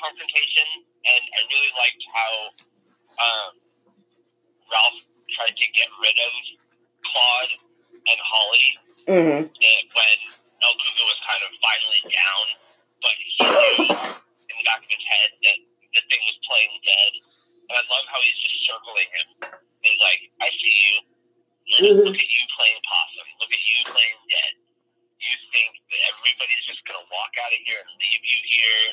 confrontation, and I really liked how um, Ralph tried to get rid of Claude and Holly Mm-hmm. when El Cuco was kind of finally down, but he knew in the back of his head that the thing was playing dead. And I love how he's just circling him. He's like, I see you. Look, look at you playing possum. Look at you playing dead. You think that everybody's just going to walk out of here and leave you here.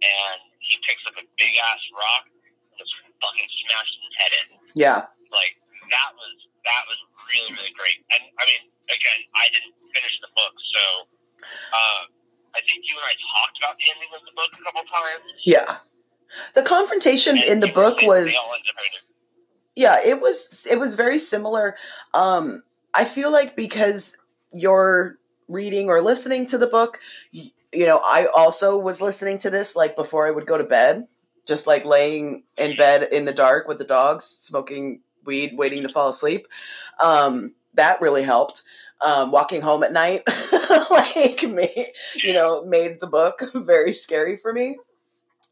And he picks up a big ass rock and just fucking smashes his head in Yeah. like that was that was really really great. And I mean, again, I didn't finish the book, so uh, I think you and I talked about the ending of the book a couple times. Yeah. The confrontation in the book was all ended up having to- yeah, it was it was very similar. Um I feel like because you're reading or listening to the book, y- you know, I also was listening to this like before I would go to bed, just like laying in bed in the dark with the dogs, smoking weed, waiting to fall asleep. Um that really helped. Um, walking home at night, like me, you know, made the book very scary for me.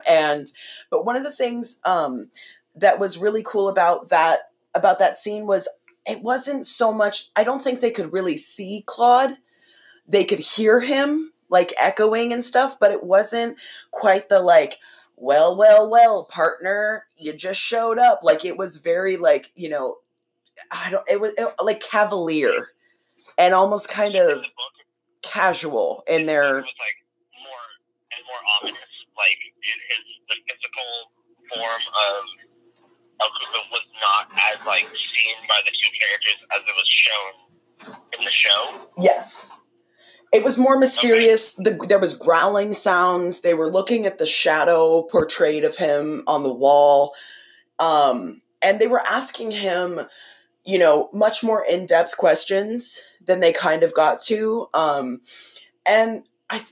And but one of the things um that was really cool about that about that scene was it wasn't so much I don't think they could really see Claude. They could hear him like echoing and stuff, but it wasn't quite the like well, well, well, partner, you just showed up. Like it was very like, you know, I don't it was it, like cavalier and almost kind of In the book, casual in their like more and more ominous. Like it, his the physical form of El Cuco was not as like seen by the two characters as it was shown in the show. Yes. It was more mysterious. The, there was growling sounds. They were looking at the shadow portrayed of him on the wall. Um, and they were asking him, you know, much more in-depth questions than they kind of got to. Um, and I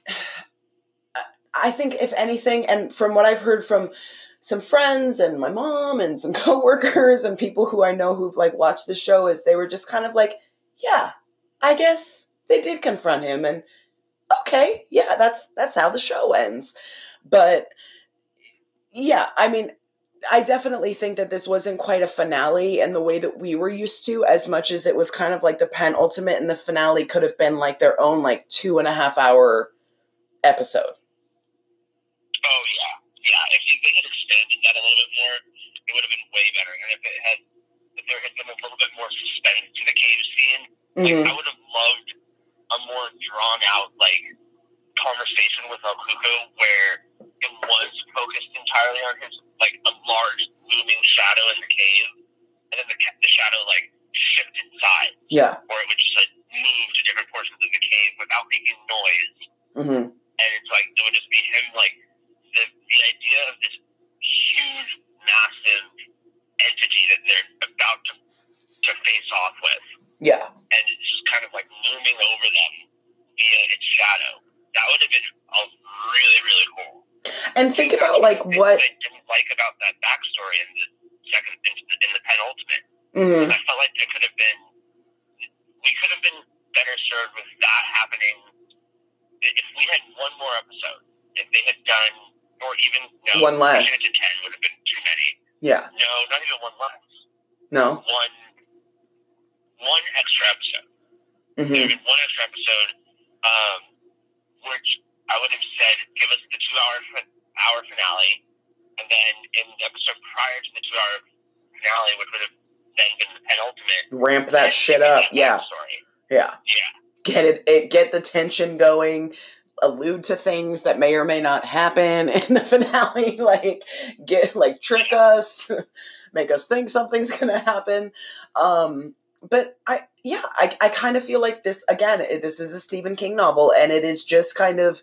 I think if anything, and from what I've heard from some friends and my mom and some coworkers and people who I know who've like watched the show is they were just kind of like, yeah, I guess they did confront him and okay, yeah, that's that's how the show ends. But yeah, I mean, I definitely think that this wasn't quite a finale in the way that we were used to, as much as it was kind of like the penultimate and the finale could have been like their own like two and a half hour episode. Oh yeah, yeah. If they had expanded that a little bit more, it would have been way better. And if it had, if there had been a little bit more suspense to the cave scene, like Mhm. I would have loved a more drawn out like conversation with El Cuco where it was focused entirely on his like a large looming shadow in the cave, and then the the shadow like shifted sides, Yeah. or it would just like move to different portions of the cave without making noise hmm and it's like it would just be him like the the idea of this huge massive entity that they're about to to face off with Yeah. and it's just kind of like looming over them via its shadow that would have been a really really cool And think And about that's like one of the what. I didn't like about that backstory in the second in the, in the penultimate mhm. I felt like there could have been we could have been better served with that happening if we had one more episode. If they had done, or even no, One less. to ten would have been too many. Yeah. No, not even one less. No. One, one extra episode. There hmm would have been one extra episode, um, which I would have said give us the two-hour fin- hour finale, and then in the episode prior to the two-hour finale, which would have then been the penultimate. Ramp that shit up. Yeah. Yeah. Yeah. Get it, it. Get the tension going. Allude to things that may or may not happen in the finale. Like get like trick us, make us think something's gonna happen. Um, but I yeah, I, I kind of feel like this again. This is a Stephen King novel, and it is just kind of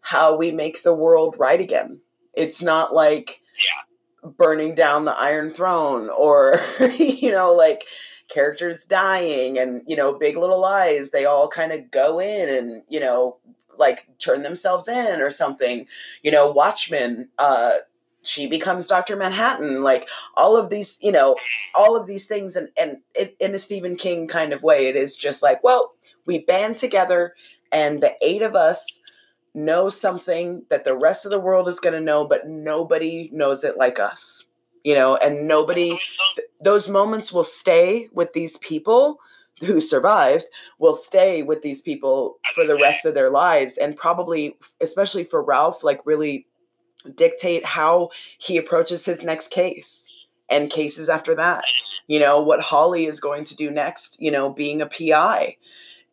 how we make the world right again. It's not like burning down the Iron Throne or you know like characters dying and you know Big Little Lies. They all kind of go in and you know like turn themselves in or something. You know Watchmen. Uh, she becomes Dr. Manhattan. Like all of these, you know, all of these things, and and it, in a Stephen King kind of way, it is just like, well, we band together, and the eight of us know something that the rest of the world is going to know, but nobody knows it like us. You know, and nobody. So- Those moments will stay with these people who survived will stay with these people for the rest of their lives and probably especially for Ralph like really dictate how he approaches his next case and cases after that you know what holly is going to do next you know being a pi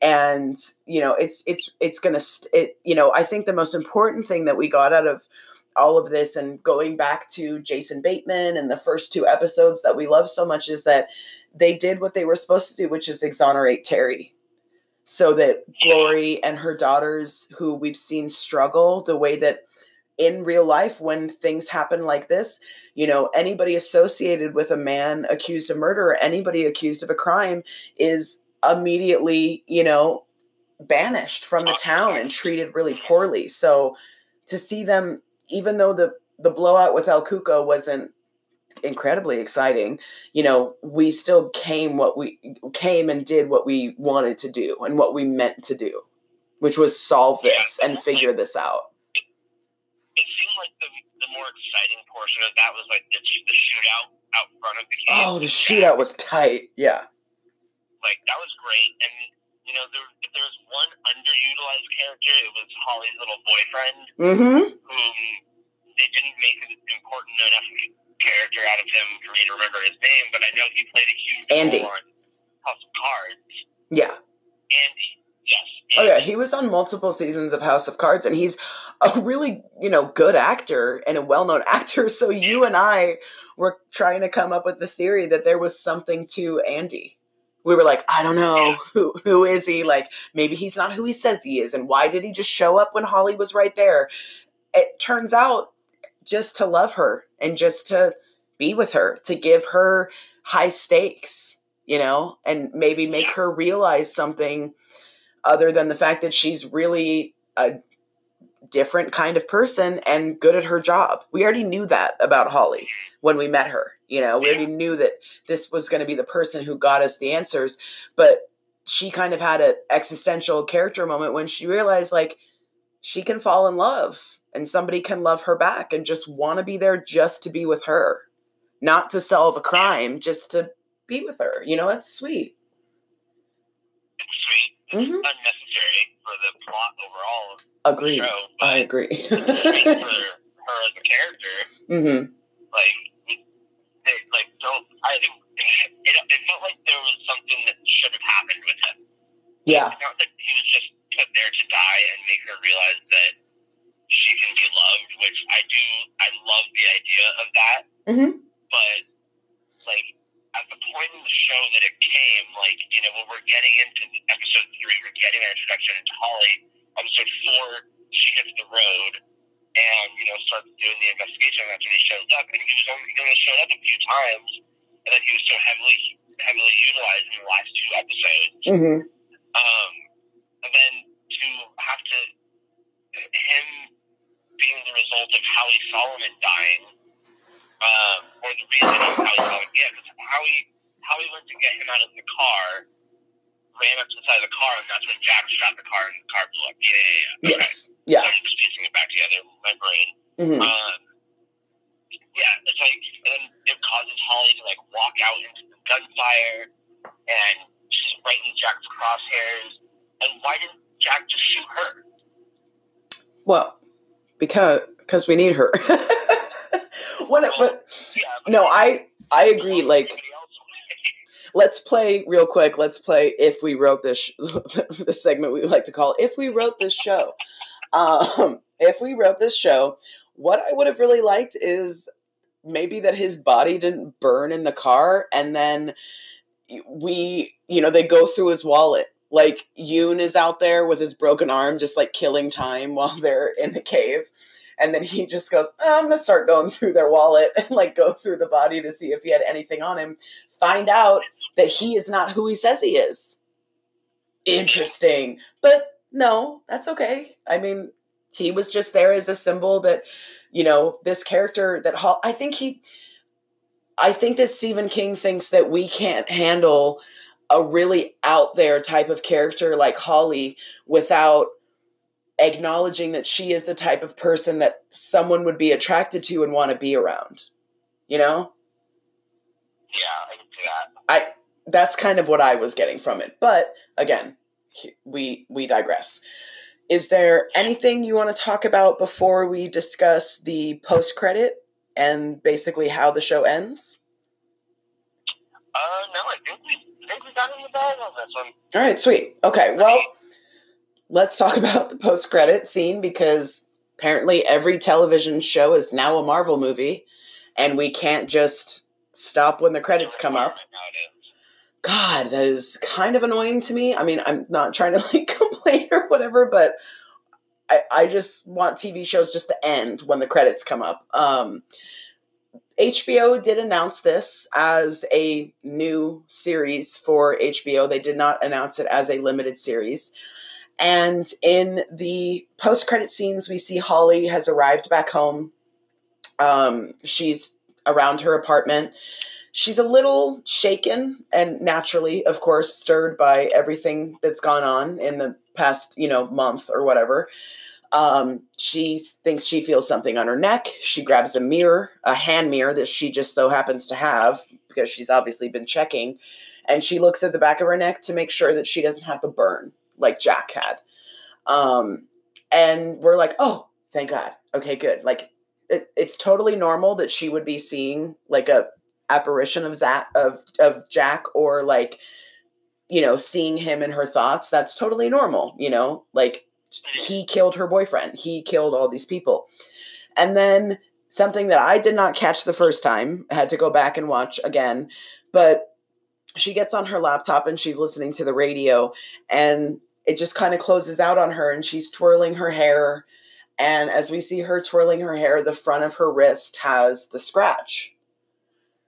and you know it's it's it's gonna st- it you know i think the most important thing that we got out of all of this and going back to jason bateman and the first two episodes that we love so much is that they did what they were supposed to do which is exonerate terry. So that glory and her daughters who we've seen struggle the way that in real life when things happen like this you know anybody associated with a man accused of murder or anybody accused of a crime is immediately you know banished from the town and treated really poorly. So to see them even though the the blowout with El Cuco wasn't incredibly exciting you know we still came what we came and did what we wanted to do and what we meant to do which was solve this and figure this out. It seemed like the, the more exciting portion of that was like the, the shootout out front of the cave. Oh, the shootout was tight. Yeah. Like that was great, and you know, there, if there was one underutilized character, it was Holly's little boyfriend, Mm-hmm. whom they didn't make an important enough character out of him for me to remember his name, but I know he played a huge Andy. role on House of Cards. Yeah. Andy, yes. Oh yeah, he was on multiple seasons of House of Cards, and he's a really, you know, good actor and a well-known actor. So you and I were trying to come up with the theory that there was something to Andy. We were like, I don't know who who is he? Like maybe he's not who he says he is, and why did he just show up when Holly was right there? It turns out just to love her and just to be with her, to give her high stakes, you know, and maybe make her realize something other than the fact that she's really a different kind of person and good at her job. We already knew that about Holly when we met her. You know, we already knew that this was going to be the person who got us the answers, but she kind of had an existential character moment when she realized like she can fall in love and somebody can love her back and just want to be there just to be with her, not to solve a crime, just to be with her. You know, it's sweet. It's sweet. It's Mhm. unnecessary for the plot overall Agreed. I agree. for her as a character. hmm Like, they, like don't. I it, it felt like there was something that should have happened with him. Yeah. It's not that he was just put there to die and make her realize that she can be loved, which I do. I love the idea of that. Mhm. But like at the point in the show that it came, like you know, when we're getting into episode three, we're getting our introduction into Holly. Episode four, she hits the road and you know starts doing the investigation. That's when he shows up, and he was only, he only showed up a few times, and then he was so heavily heavily utilized in the last two episodes. hmm Um, and then to have to him being the result of Howie Salomon dying, um, or the reason of Howie Salomon, yeah, because Howie Howie went to get him out of the car, ran up to the side of the car, and that's when Jack shot the car, and the car blew up. Yeah, yeah, yeah. Okay. Yes. Yeah. I'm just piecing it back together in my brain. Mm-hmm. Um, yeah, it's like, and then it causes Holly to like walk out into the gunfire, and she's right in Jack's crosshairs. And why didn't Jack just shoot her? Well, because because we need her. what? But Yeah, but no, I I agree. Like, let's play real quick. Let's play if we wrote this sh- the segment we like to call if we wrote this show. Um, if we wrote this show, what I would have really liked is maybe that his body didn't burn in the car, and then we, you know, they go through his wallet. Like Yunis out there with his broken arm, just like killing time while they're in the cave. And then he just goes, oh, I'm gonna start going through their wallet and like go through the body to see if he had anything on him. Find out that he is not who he says he is. Interesting. But no, that's okay. I mean, he was just there as a symbol that, you know, this character that Hall, I think he, I think that Stephen King thinks that we can't handle a really out there type of character like Holly without acknowledging that she is the type of person that someone would be attracted to and want to be around. You know? Yeah, I can see that. I that's kind of what I was getting from it. But again, we we digress. Is there anything you want to talk about before we discuss the post credit and basically how the show ends? Uh, no, I think we, I think we got in the bag on this one. All right, sweet. Okay, well, let's talk about the post credit scene because apparently every television show is now a Marvel movie and we can't just stop when the credits come up. Nowadays. God, that is kind of annoying to me. I mean, I'm not trying to like complain or whatever, but I, I just want TV shows just to end when the credits come up. Um, HBO did announce this as a new series for HBO. They did not announce it as a limited series. And in the post credit scenes, we see Holly has arrived back home. Um, she's around her apartment. She's a little shaken and naturally, of course, stirred by everything that's gone on in the past you know month or whatever um, she thinks she feels something on her neck. She grabs a mirror, a hand mirror that she just so happens to have because she's obviously been checking. And she looks at the back of her neck to make sure that she doesn't have the burn like Jack had. Um, and we're like, oh, thank God. Okay, good. Like, it, it's totally normal that she would be seeing like a apparition of Zach of of Jack or like you know seeing him in her thoughts. That's totally normal. You know, like he killed her boyfriend. He killed all these people. And then something that I did not catch the first time, I had to go back and watch again, but she gets on her laptop and she's listening to the radio and it just kind of closes out on her and she's twirling her hair and as we see her twirling her hair the front of her wrist has the scratch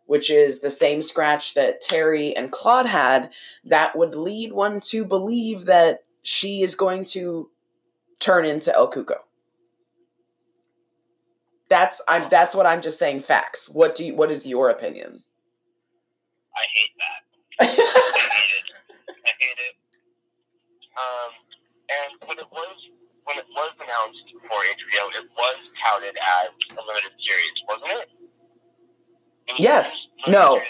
which is the same scratch that Terry and Claude had that would lead one to believe that she is going to turn into El Cuco. That's I'm that's what I'm just saying facts. What do you what is your opinion? I hate that. I hate it. I hate it. Um and when it was when it was announced for HBO, it was touted as a limited series, wasn't it? Yes. No.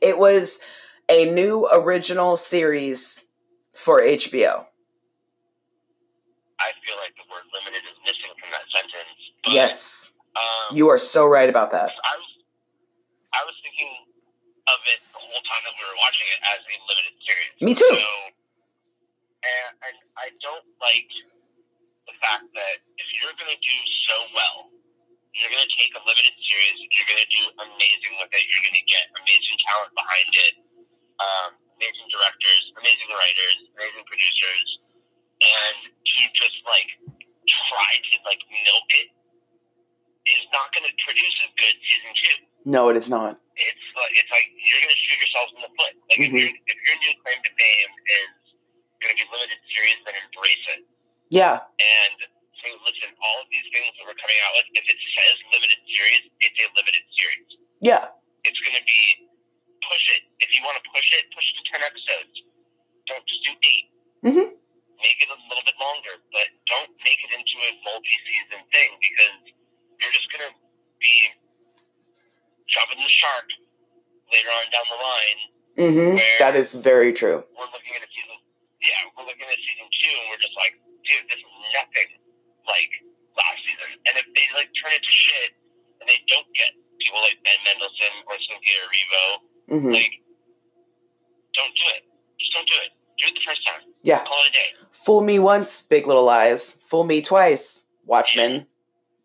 It was a new original series for HBO. I feel like the word limited is missing from that sentence. But, yes. Um, you are so right about that. I was, I was thinking of it the whole time that we were watching it as a limited series. Me too. So, and, and I don't like the fact that if you're going to do so well, you're going to take a limited series, you're going to do amazing with it, you're going to get amazing talent behind it, um, amazing directors, amazing writers, amazing producers, and to just like try to like milk it is not going to produce a good season two. No, it is not. It's like it's like you're going to shoot yourselves in the foot. Like mm-hmm. if, if your new claim to fame is going to be limited series, then embrace it. Yeah. And so listen, all of these things that we're coming out with, if it says limited series, it's a limited series. Yeah. It's going to be push it. If you want to push it, push it to ten episodes. Don't just do 8 Mm-hmm make it a little bit longer, but don't make it into a multi-season thing because you're just going to be jumping the shark later on down the line. Mm-hmm. That is very true. We're looking at a season, yeah, we're looking at season two, and we're just like, dude, this is nothing turn it to shit, and they don't get people like Ben Mendelsohn or Cynthia Erivo, mm-hmm. like, don't do it. Just don't do it. Do it the first time. Yeah. Call it a day. Fool me once, Big Little Lies. Fool me twice, Watchmen.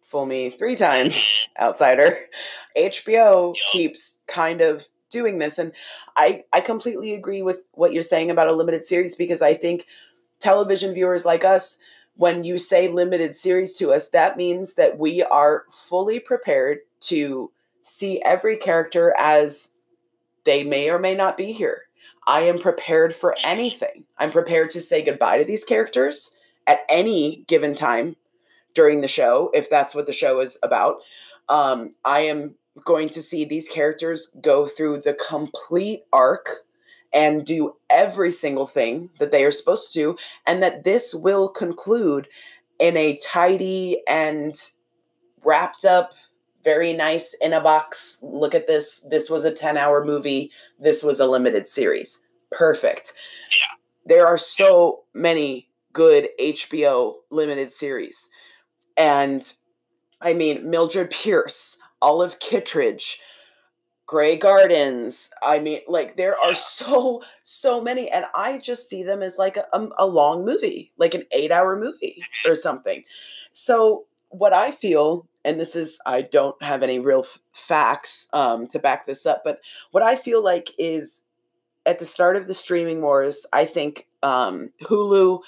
Fool me three times, mm-hmm. Outsider. HBO yep. keeps kind of doing this, and I I completely agree with what you're saying about a limited series because I think television viewers like us when you say limited series to us, that means that we are fully prepared to see every character as they may or may not be here. I am prepared for anything. I'm prepared to say goodbye to these characters at any given time during the show, if that's what the show is about. Um, I am going to see these characters go through the complete arc and do every single thing that they are supposed to, and that this will conclude in a tidy and wrapped up very nice in a box. Look at this. This was a 10 hour movie. This was a limited series. Perfect. Yeah. There are so many good HBO limited series. And I mean, Mildred Pierce, Olive Kitteridge, Grey Gardens. I mean, like there are so so many, and I just see them as like a, a long movie, like an eight hour movie or something. So what I feel and this is I don't have any real f- facts um, to back this up, but what I feel like is at the start of the streaming wars, I think um, Hulu,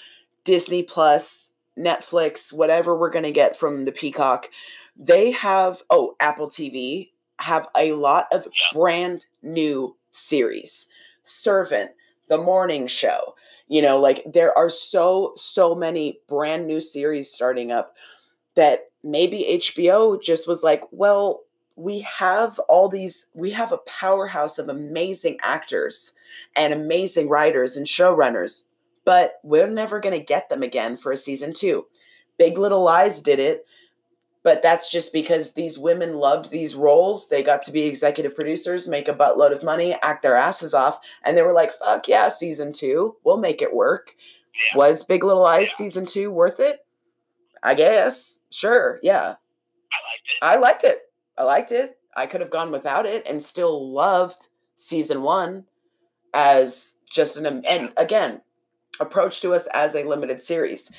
Disney Plus, Netflix, whatever we're going to get from the Peacock, they have oh Apple TV have a lot of brand new series. Servant, The Morning Show, you know, like there are so so many brand new series starting up that maybe HBO just was like, well, we have all these, we have a powerhouse of amazing actors and amazing writers and showrunners. but we're never going to get them again for a season two. Big Little Lies did it, but that's just because these women loved these roles. They got to be executive producers, make a buttload of money, act their asses off, and they were like, fuck yeah, season two, we'll make it work. Yeah. Was Big Little Lies Yeah. season two worth it? I guess. Sure. Yeah. I liked it. I liked it. I liked it. I could have gone without it and still loved season one as just an and again approach to us as a limited series.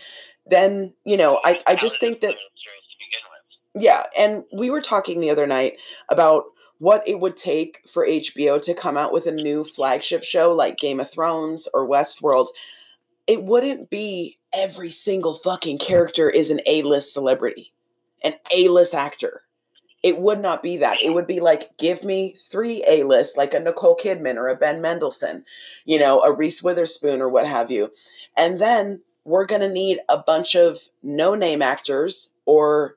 Then you know I I just think that Series to begin with. Yeah, and we were talking the other night about what it would take for HBO to come out with a new flagship show like Game of Thrones or Westworld. It wouldn't be every single fucking character is an A-list celebrity, an A-list actor. It would not be that. It would be like give me three A-lists, like a Nicole Kidman or a Ben Mendelsohn, you know, a Reese Witherspoon or what have you. And then we're going to need a bunch of no-name actors or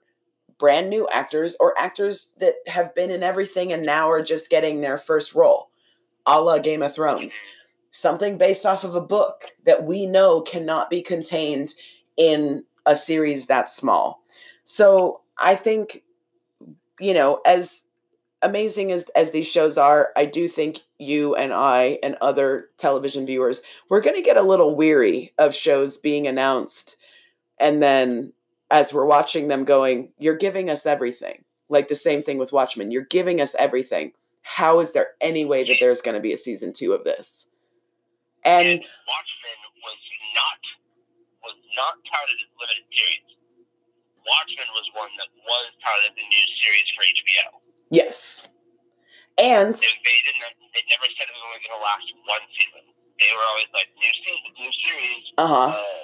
brand new actors or actors that have been in everything and now are just getting their first role, a la Game of Thrones. Something based off of a book that we know cannot be contained in a series that small. So I think, you know, as amazing as, as these shows are, I do think you and I and other television viewers, we're going to get a little weary of shows being announced and then as we're watching them going, you're giving us everything. Like the same thing with Watchmen. You're giving us everything. How is there any way that there's going to be a season two of this? And And Watchmen was not was not touted as limited series. Watchmen was one that was touted as a new series for HBO. yes. And They, they didn't. They never said it was only going to last one season. They were always like new season, new series. uh huh. Uh,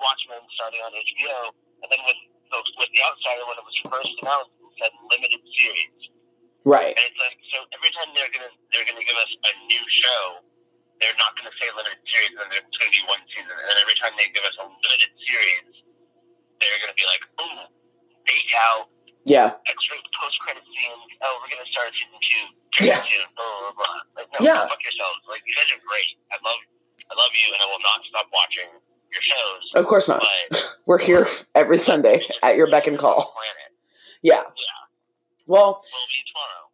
Watchmen starting on HBO, and then with folks with the Outsider when it was first announced, it said limited series. Right. And it's like so every time they're gonna they're gonna give us a new show, they're not gonna say limited series, and it's gonna be one season. And then every time they give us a limited series, they're gonna be like, ooh, date out, Yeah. extra post credit scene. Oh, we're gonna start season two. Yeah. Soon, blah blah blah. Like, no, Yeah. fuck yourselves. Like you guys are great. I love I love you, and I will not stop watching your shows. Of course not. We're here every Sunday at your beck and call. Yeah. Yeah, Well, will be tomorrow.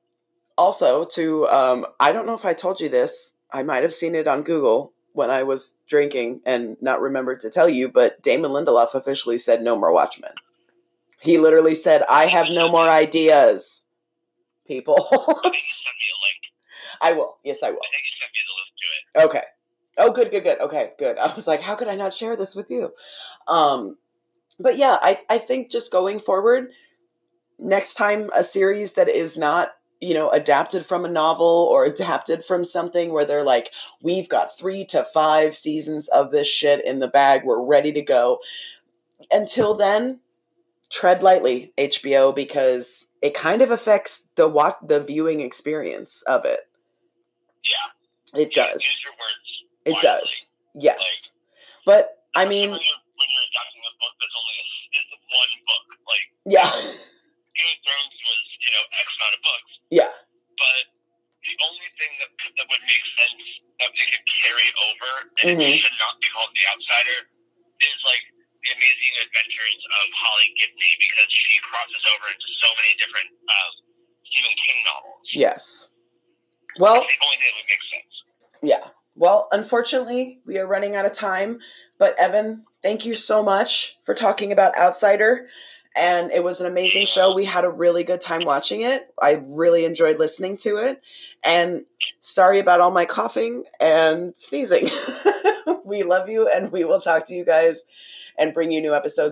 also to um I don't know if I told you this. I might have seen it on Google when I was drinking and not remembered to tell you, but Damon Lindelof officially said no more Watchmen. He literally said, I have no more ideas. People. I think you sent me a link. I will. Yes, I will. I think you sent me the link to it. Okay. Oh, good, good, good. Okay, good. I was like, how could I not share this with you? Um, but yeah, I, I think just going forward, next time a series that is not, you know, adapted from a novel or adapted from something where they're like, we've got three to five seasons of this shit in the bag, we're ready to go. Until then, tread lightly, HBO, because it kind of affects the what the viewing experience of it. Yeah. It Yeah, does. Use your words. It does. Yes. But I mean, when you're, when you're adapting a book that's only a, is one book, like yeah. Game of Thrones was, you know, X amount of books, Yeah. but the only thing that that would make sense that they could carry over and Mhm. it should not be called The Outsider is like the amazing adventures of Holly Gibney because she crosses over into so many different um, Stephen King novels. Yes. Well, the only thing that would make sense. yeah. Well, unfortunately, we are running out of time. But Evan, thank you so much for talking about Outsider. And it was an amazing show. We had a really good time watching it. I really enjoyed listening to it. And sorry about all my coughing and sneezing. we love you, and we will talk to you guys and bring you new episodes.